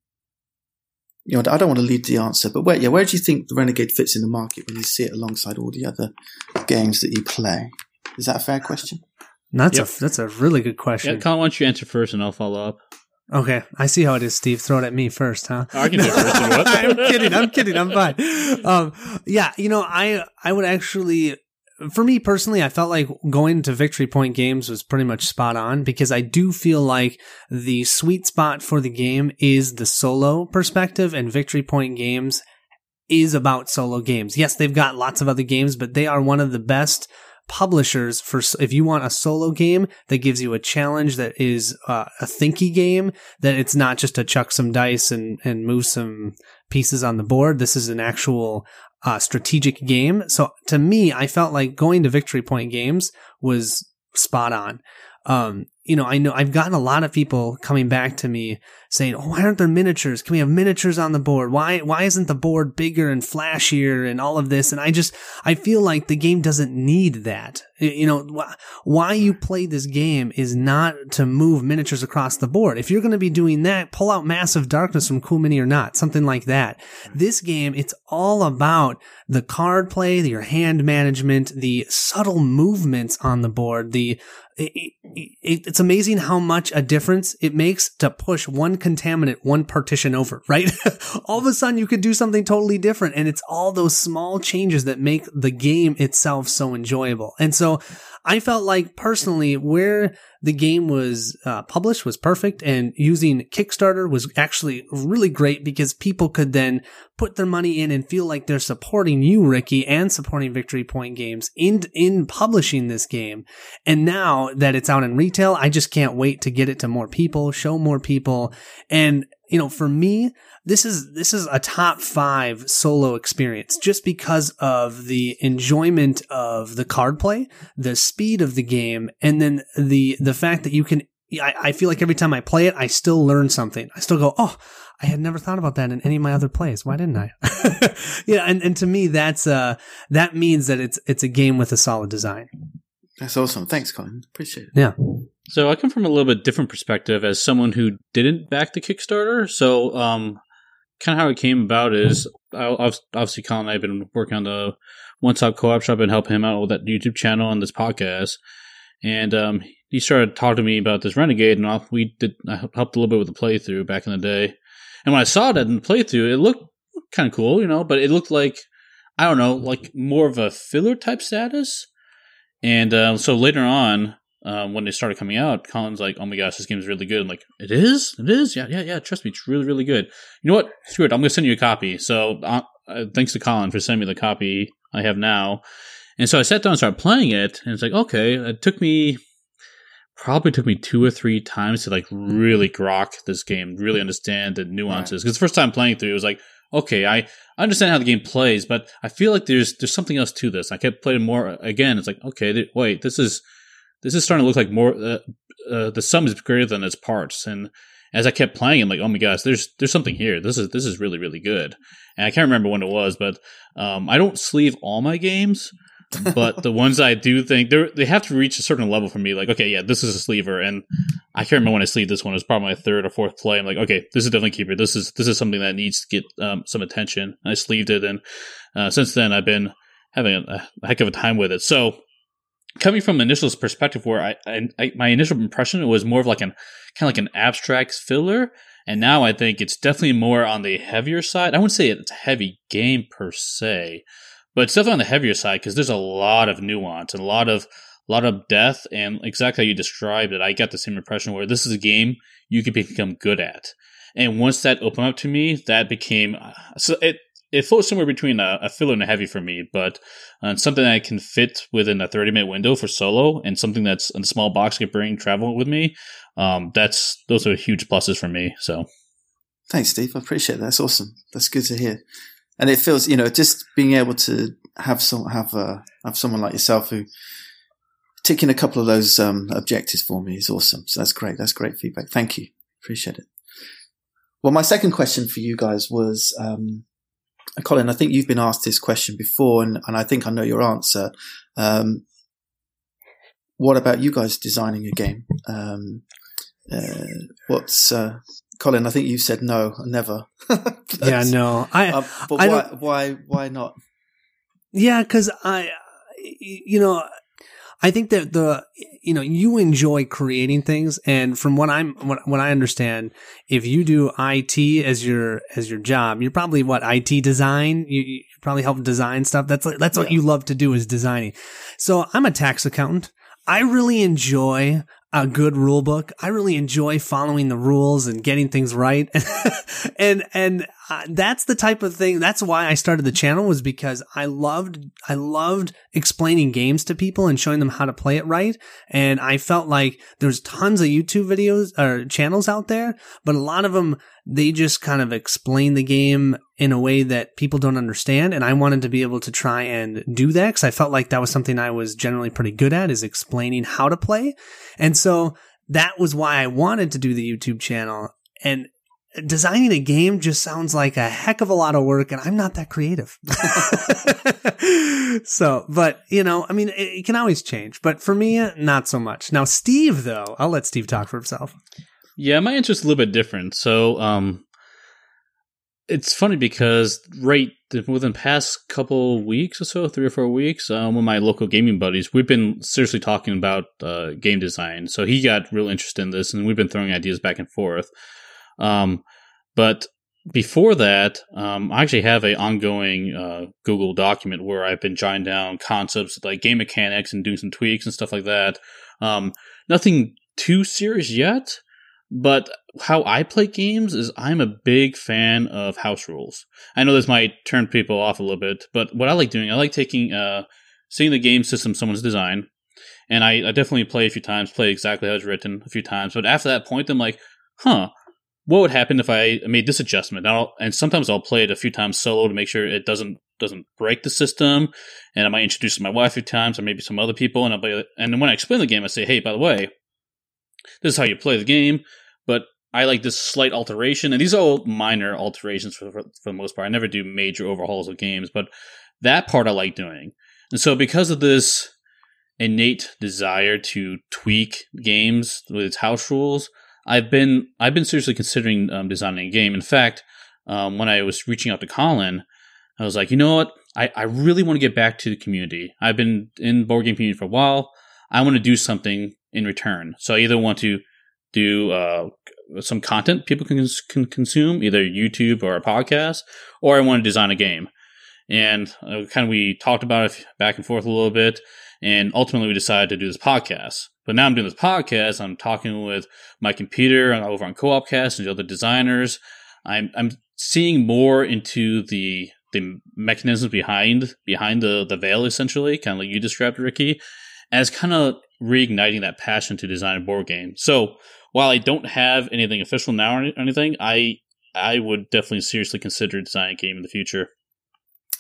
you know, I don't want to lead the answer, but where, yeah, where do you think the Renegade fits in the market when you see it alongside all the other games that you play? Is that a fair question? That's yep. a that's a really good question. Yeah, Colin, why don't you answer first, and I'll follow up. Okay, I see how it is, Steve. Throw it at me first, huh? I can do it first. <laughs> I'm kidding. I'm kidding. I'm fine. Um, yeah, you know, I I would actually for me personally, I felt like going to Victory Point games was pretty much spot on because I do feel like the sweet spot for the game is the solo perspective and Victory Point games is about solo games. Yes, they've got lots of other games, but they are one of the best publishers for if you want a solo game that gives you a challenge that is uh, a thinky game that it's not just to chuck some dice and and move some pieces on the board this is an actual uh, strategic game. So to me, I felt like going to Victory Point Games was spot on. um, you know, I know I've gotten a lot of people coming back to me saying, "Oh, why aren't there miniatures? Can we have miniatures on the board? Why why isn't the board bigger and flashier and all of this?" And I just I feel like the game doesn't need that. You know, wh- why you play this game is not to move miniatures across the board. If you're going to be doing that, pull out Massive Darkness from Cool Mini or not, something like that. This game, it's all about the card play, your hand management, the subtle movements on the board, the it, it, it's amazing how much a difference it makes to push one contaminant one partition over, right? <laughs> all of a sudden you could do something totally different. And it's all those small changes that make the game itself so enjoyable. And so I felt like personally where the game was uh, published was perfect and using Kickstarter was actually really great because people could then put their money in and feel like they're supporting you, Ricky, and supporting Victory Point Games in, in publishing this game. And now that it's out in retail, I just can't wait to get it to more people, show more people. And, you know, for me, this is this is a top five solo experience just because of the enjoyment of the card play, the speed of the game, and then the the fact that you can. I, I feel like every time I play it, I still learn something. I still go, oh, I had never thought about that in any of my other plays. Why didn't I? <laughs> yeah, and, and to me, that's uh that means that it's it's a game with a solid design. That's awesome. Thanks, Colin. Appreciate it. Yeah. So I come from a little bit different perspective as someone who didn't back the Kickstarter. So um, kind of how it came about is obviously Colin and I have been working on the One Stop Co-op Shop and helping him out with that YouTube channel and this podcast. And um, he started talking to me about this Renegade, and we did. I helped a little bit with the playthrough back in the day. And when I saw that in the playthrough, it looked kind of cool, you know, but it looked like I don't know, like more of a filler type status. And uh, so later on, um, when they started coming out, Colin's like, "Oh my gosh, this game is really good." I'm like, "It is, it is, yeah, yeah, yeah. Trust me, it's really, really good." You know what? Screw it. I'm gonna send you a copy. So uh, uh, thanks to Colin for sending me the copy I have now. And so I sat down and started playing it, and it's like, okay, it took me probably took me two or three times to like really grok this game, really understand the nuances. Because right. the first time playing through, it was like, okay, I understand how the game plays, but I feel like there's there's something else to this. I kept playing more again. It's like, okay, th- wait, this is this is starting to look like more uh, uh, the sum is greater than its parts and as I kept playing, I'm like, oh my gosh, there's there's something here. This is this is really really good. And I can't remember when it was, but um, I don't sleeve all my games, but the ones I do think they they have to reach a certain level for me. Like, okay, yeah, this is a sleever, and I can't remember when I sleeved this one. It was probably my third or fourth play. I'm like, okay, this is definitely keeper. This is this is something that needs to get um, some attention. I sleeved it, and uh, since then I've been having a, a heck of a time with it. So coming from initial perspective where I, I, I, my initial impression was more of like an kind of like an abstract filler and now i think it's definitely more on the heavier side i wouldn't say it's a heavy game per se but it's definitely on the heavier side because there's a lot of nuance and a lot of a lot of depth and exactly how you described it i got the same impression where this is a game you can become good at and once that opened up to me that became so it it floats somewhere between a, a, filler and a heavy for me, but uh, something that I can fit within a 30 minute window for solo and something that's in a small box can bring travel with me. Um, that's those are huge pluses for me. So thanks, Steve. I appreciate that. That's awesome. That's good to hear. And it feels, you know, just being able to have some, have, uh, have someone like yourself who ticking a couple of those, um, objectives for me is awesome. So that's great. That's great feedback. Thank you. Appreciate it. Well, my second question for you guys was, um, Colin, I think you've been asked this question before, and, and I think I know your answer. Um, what about you guys designing a game? Um, uh, what's uh, Colin? I think you said no, never. <laughs> yeah, no. I. Um, but I why? Why? Why not? Yeah, because I, you know, I think that the you know you enjoy creating things, and from what I'm what, what I understand, if you do IT as your as your job, you're probably what IT design. You, you probably help design stuff. That's that's what yeah. you love to do is designing. So I'm a tax accountant. I really enjoy a good rule book. I really enjoy following the rules and getting things right. <laughs> and, and uh, that's the type of thing. That's why I started the channel was because I loved, I loved explaining games to people and showing them how to play it right. And I felt like there's tons of YouTube videos or channels out there, but a lot of them, they just kind of explain the game in a way that people don't understand. And I wanted to be able to try and do that because I felt like that was something I was generally pretty good at is explaining how to play. And so that was why I wanted to do the YouTube channel. And designing a game just sounds like a heck of a lot of work and I'm not that creative. <laughs> so, but you know, I mean, it, it, can always change, but for me, not so much. Now, Steve, though, I'll let Steve talk for himself. Yeah, my is a little bit different. So, um, it's funny because right within past couple weeks or so, three or four weeks, um, with my local gaming buddies, we've been seriously talking about uh, game design. So he got real interested in this, and we've been throwing ideas back and forth. Um, but before that, um, I actually have an ongoing uh, Google document where I've been jotting down concepts like game mechanics and doing some tweaks and stuff like that. Um, nothing too serious yet, but how I play games is I'm a big fan of house rules. I know this might turn people off a little bit, but what I like doing, I like taking, uh, seeing the game system someone's designed, and I, I definitely play a few times, play exactly how it's written a few times, but after that point, I'm like, huh, what would happen if I made this adjustment? I'll, and sometimes I'll play it a few times solo to make sure it doesn't doesn't break the system. And I might introduce my wife a few times, or maybe some other people. And I'll be, and when I explain the game, I say, hey, by the way, this is how you play the game. But I like this slight alteration, and these are all minor alterations for, for, for the most part. I never do major overhauls of games, but that part I like doing. And so, because of this innate desire to tweak games with its house rules, I've been I've been seriously considering um, designing a game. In fact, um, when I was reaching out to Colin, I was like, you know what? I, I really want to get back to the community. I've been in board game community for a while. I want to do something in return. So I either want to do uh, some content people can, can consume, either YouTube or a podcast, or I want to design a game. And uh, kind of we talked about it back and forth a little bit, and ultimately we decided to do this podcast. But now I'm doing this podcast. I'm talking with my computer over on Co-opcast and the other designers. I'm I'm seeing more into the the mechanisms behind behind the the veil, essentially, kind of like you described, Ricky, as kind of reigniting that passion to design a board game. So while I don't have anything official now or anything, I I would definitely seriously consider designing a game in the future.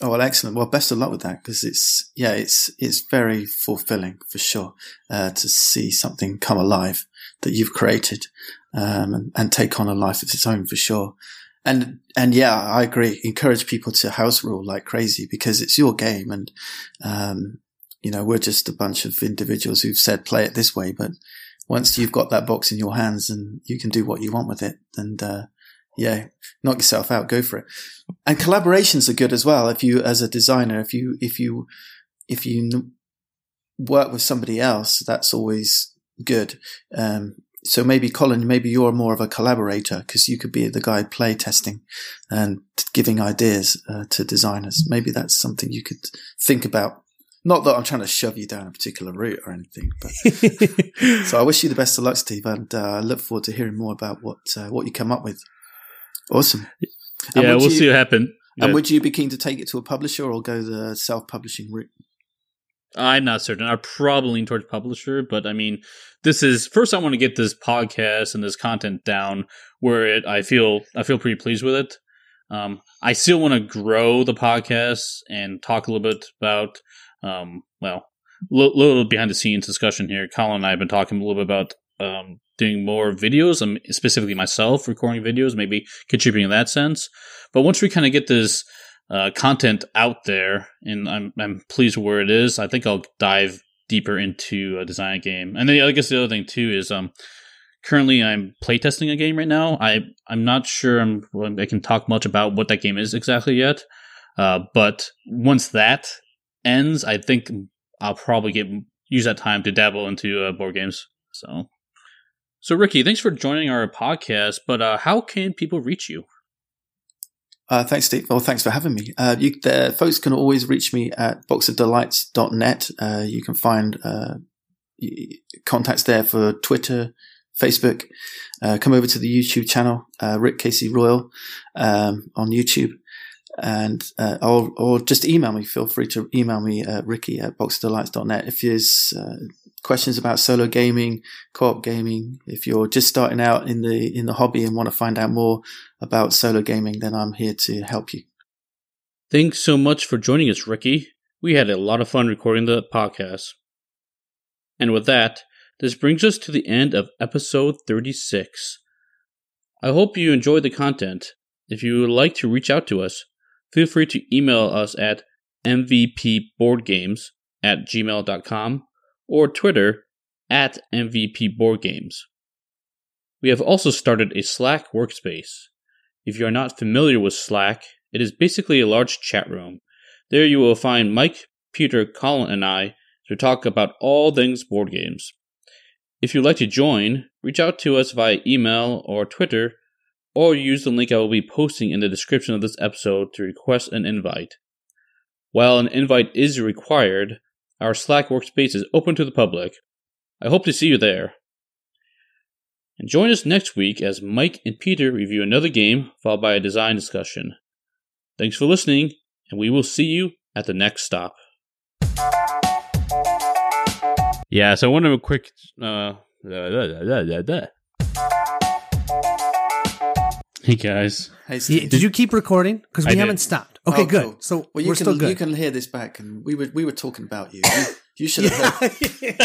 Oh well, excellent. Well, best of luck with that because it's yeah, it's it's very fulfilling for sure uh, to see something come alive that you've created um, and, and, take on a life of its own for sure. And and yeah, I agree. Encourage people to house rule like crazy because it's your game, and um, you know we're just a bunch of individuals who've said play it this way, but once you've got that box in your hands and you can do what you want with it, and uh, yeah, knock yourself out, go for it. And collaborations are good as well. If you, as a designer, if you, if you, if you work with somebody else, that's always good. Um, so maybe Colin, maybe you're more of a collaborator because you could be the guy play testing and giving ideas uh, to designers. Maybe that's something you could think about not that I'm trying to shove you down a particular route or anything, but <laughs> so I wish you the best of luck, Steve, and uh, I look forward to hearing more about what uh, what you come up with. Awesome. yeah, we'll you, see what happens. And would you be keen to take it to a publisher or go the self-publishing route? I'm not certain. I'm probably lean towards publisher, but I mean, this is first. I want to get this podcast and this content down where it. I feel I feel pretty pleased with it. Um, I still want to grow the podcast and talk a little bit about um, well, a little, little behind the scenes discussion here. Colin and I have been talking a little bit about um, doing more videos, um, specifically myself recording videos, maybe contributing in that sense. But once we kind of get this uh, content out there, and I'm I'm pleased where it is, I think I'll dive deeper into a design game. And then I guess the other thing too is um currently I'm playtesting a game right now. I I'm not sure I'm I can talk much about what that game is exactly yet. Uh, but once that ends, I think I'll probably get use that time to dabble into uh, board games. So, so Ricky, thanks for joining our podcast. But uh, how can people reach you? Uh, thanks, Steve. Well, thanks for having me. Uh, you, the, folks can always reach me at boxofdelights.net. Uh, you can find uh, contacts there for Twitter, Facebook. Uh, come over to the YouTube channel, uh, Rick Casey Royal um, on YouTube and uh, or, or just email me. Feel free to email me at ricky at boxdelights.net if there's uh, questions about solo gaming, co-op gaming. If you're just starting out in the in the hobby and want to find out more about solo gaming, then I'm here to help you. Thanks so much for joining us, Ricky. We had a lot of fun recording the podcast. And with that, this brings us to the end of episode 36. I hope you enjoyed the content. If you would like to reach out to us, feel free to email us at mvpboardgames at gmail.com or Twitter at mvpboardgames. We have also started a Slack workspace. If you are not familiar with Slack, it is basically a large chat room. There you will find Mike, Peter, Colin, and I to talk about all things board games. If you'd like to join, reach out to us via email or Twitter, or use the link I will be posting in the description of this episode to request an invite. While an invite is required, our Slack workspace is open to the public. I hope to see you there. And join us next week as Mike and Peter review another game, followed by a design discussion. Thanks for listening, and we will see you at the next stop. Yeah, so I want to a quick. Uh, hey guys, Hey, Steve. did you keep recording? Because we I haven't stopped. Okay, Oh, good. cool. So Well, you we're can still good. you can hear this back, and we were we were talking about you. You, you should have heard, <laughs>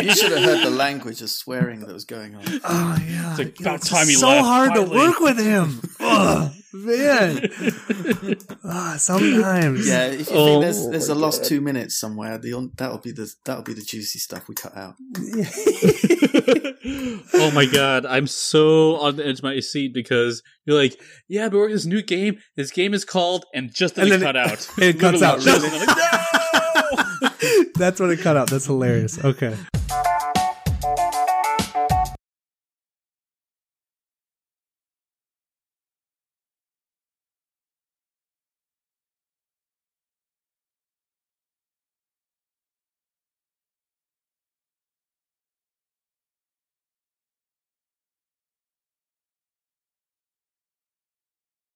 you should have heard the language of swearing that was going on. Oh yeah, It's like You know, about time he so left, hard finally. to work with him. <laughs> Ugh, man, <laughs> ah, sometimes. Yeah, if you Oh think there's there's a lost God. two minutes somewhere, the that'll be the that'll be the juicy stuff we cut out. <laughs> oh my god, I'm so on the edge of my seat because you're like, yeah, but we're in this new game. This game is called, and just then And it then cut out. <laughs> it cuts Literally out. just I'm like, no! That's what it cut out. That's hilarious. Okay.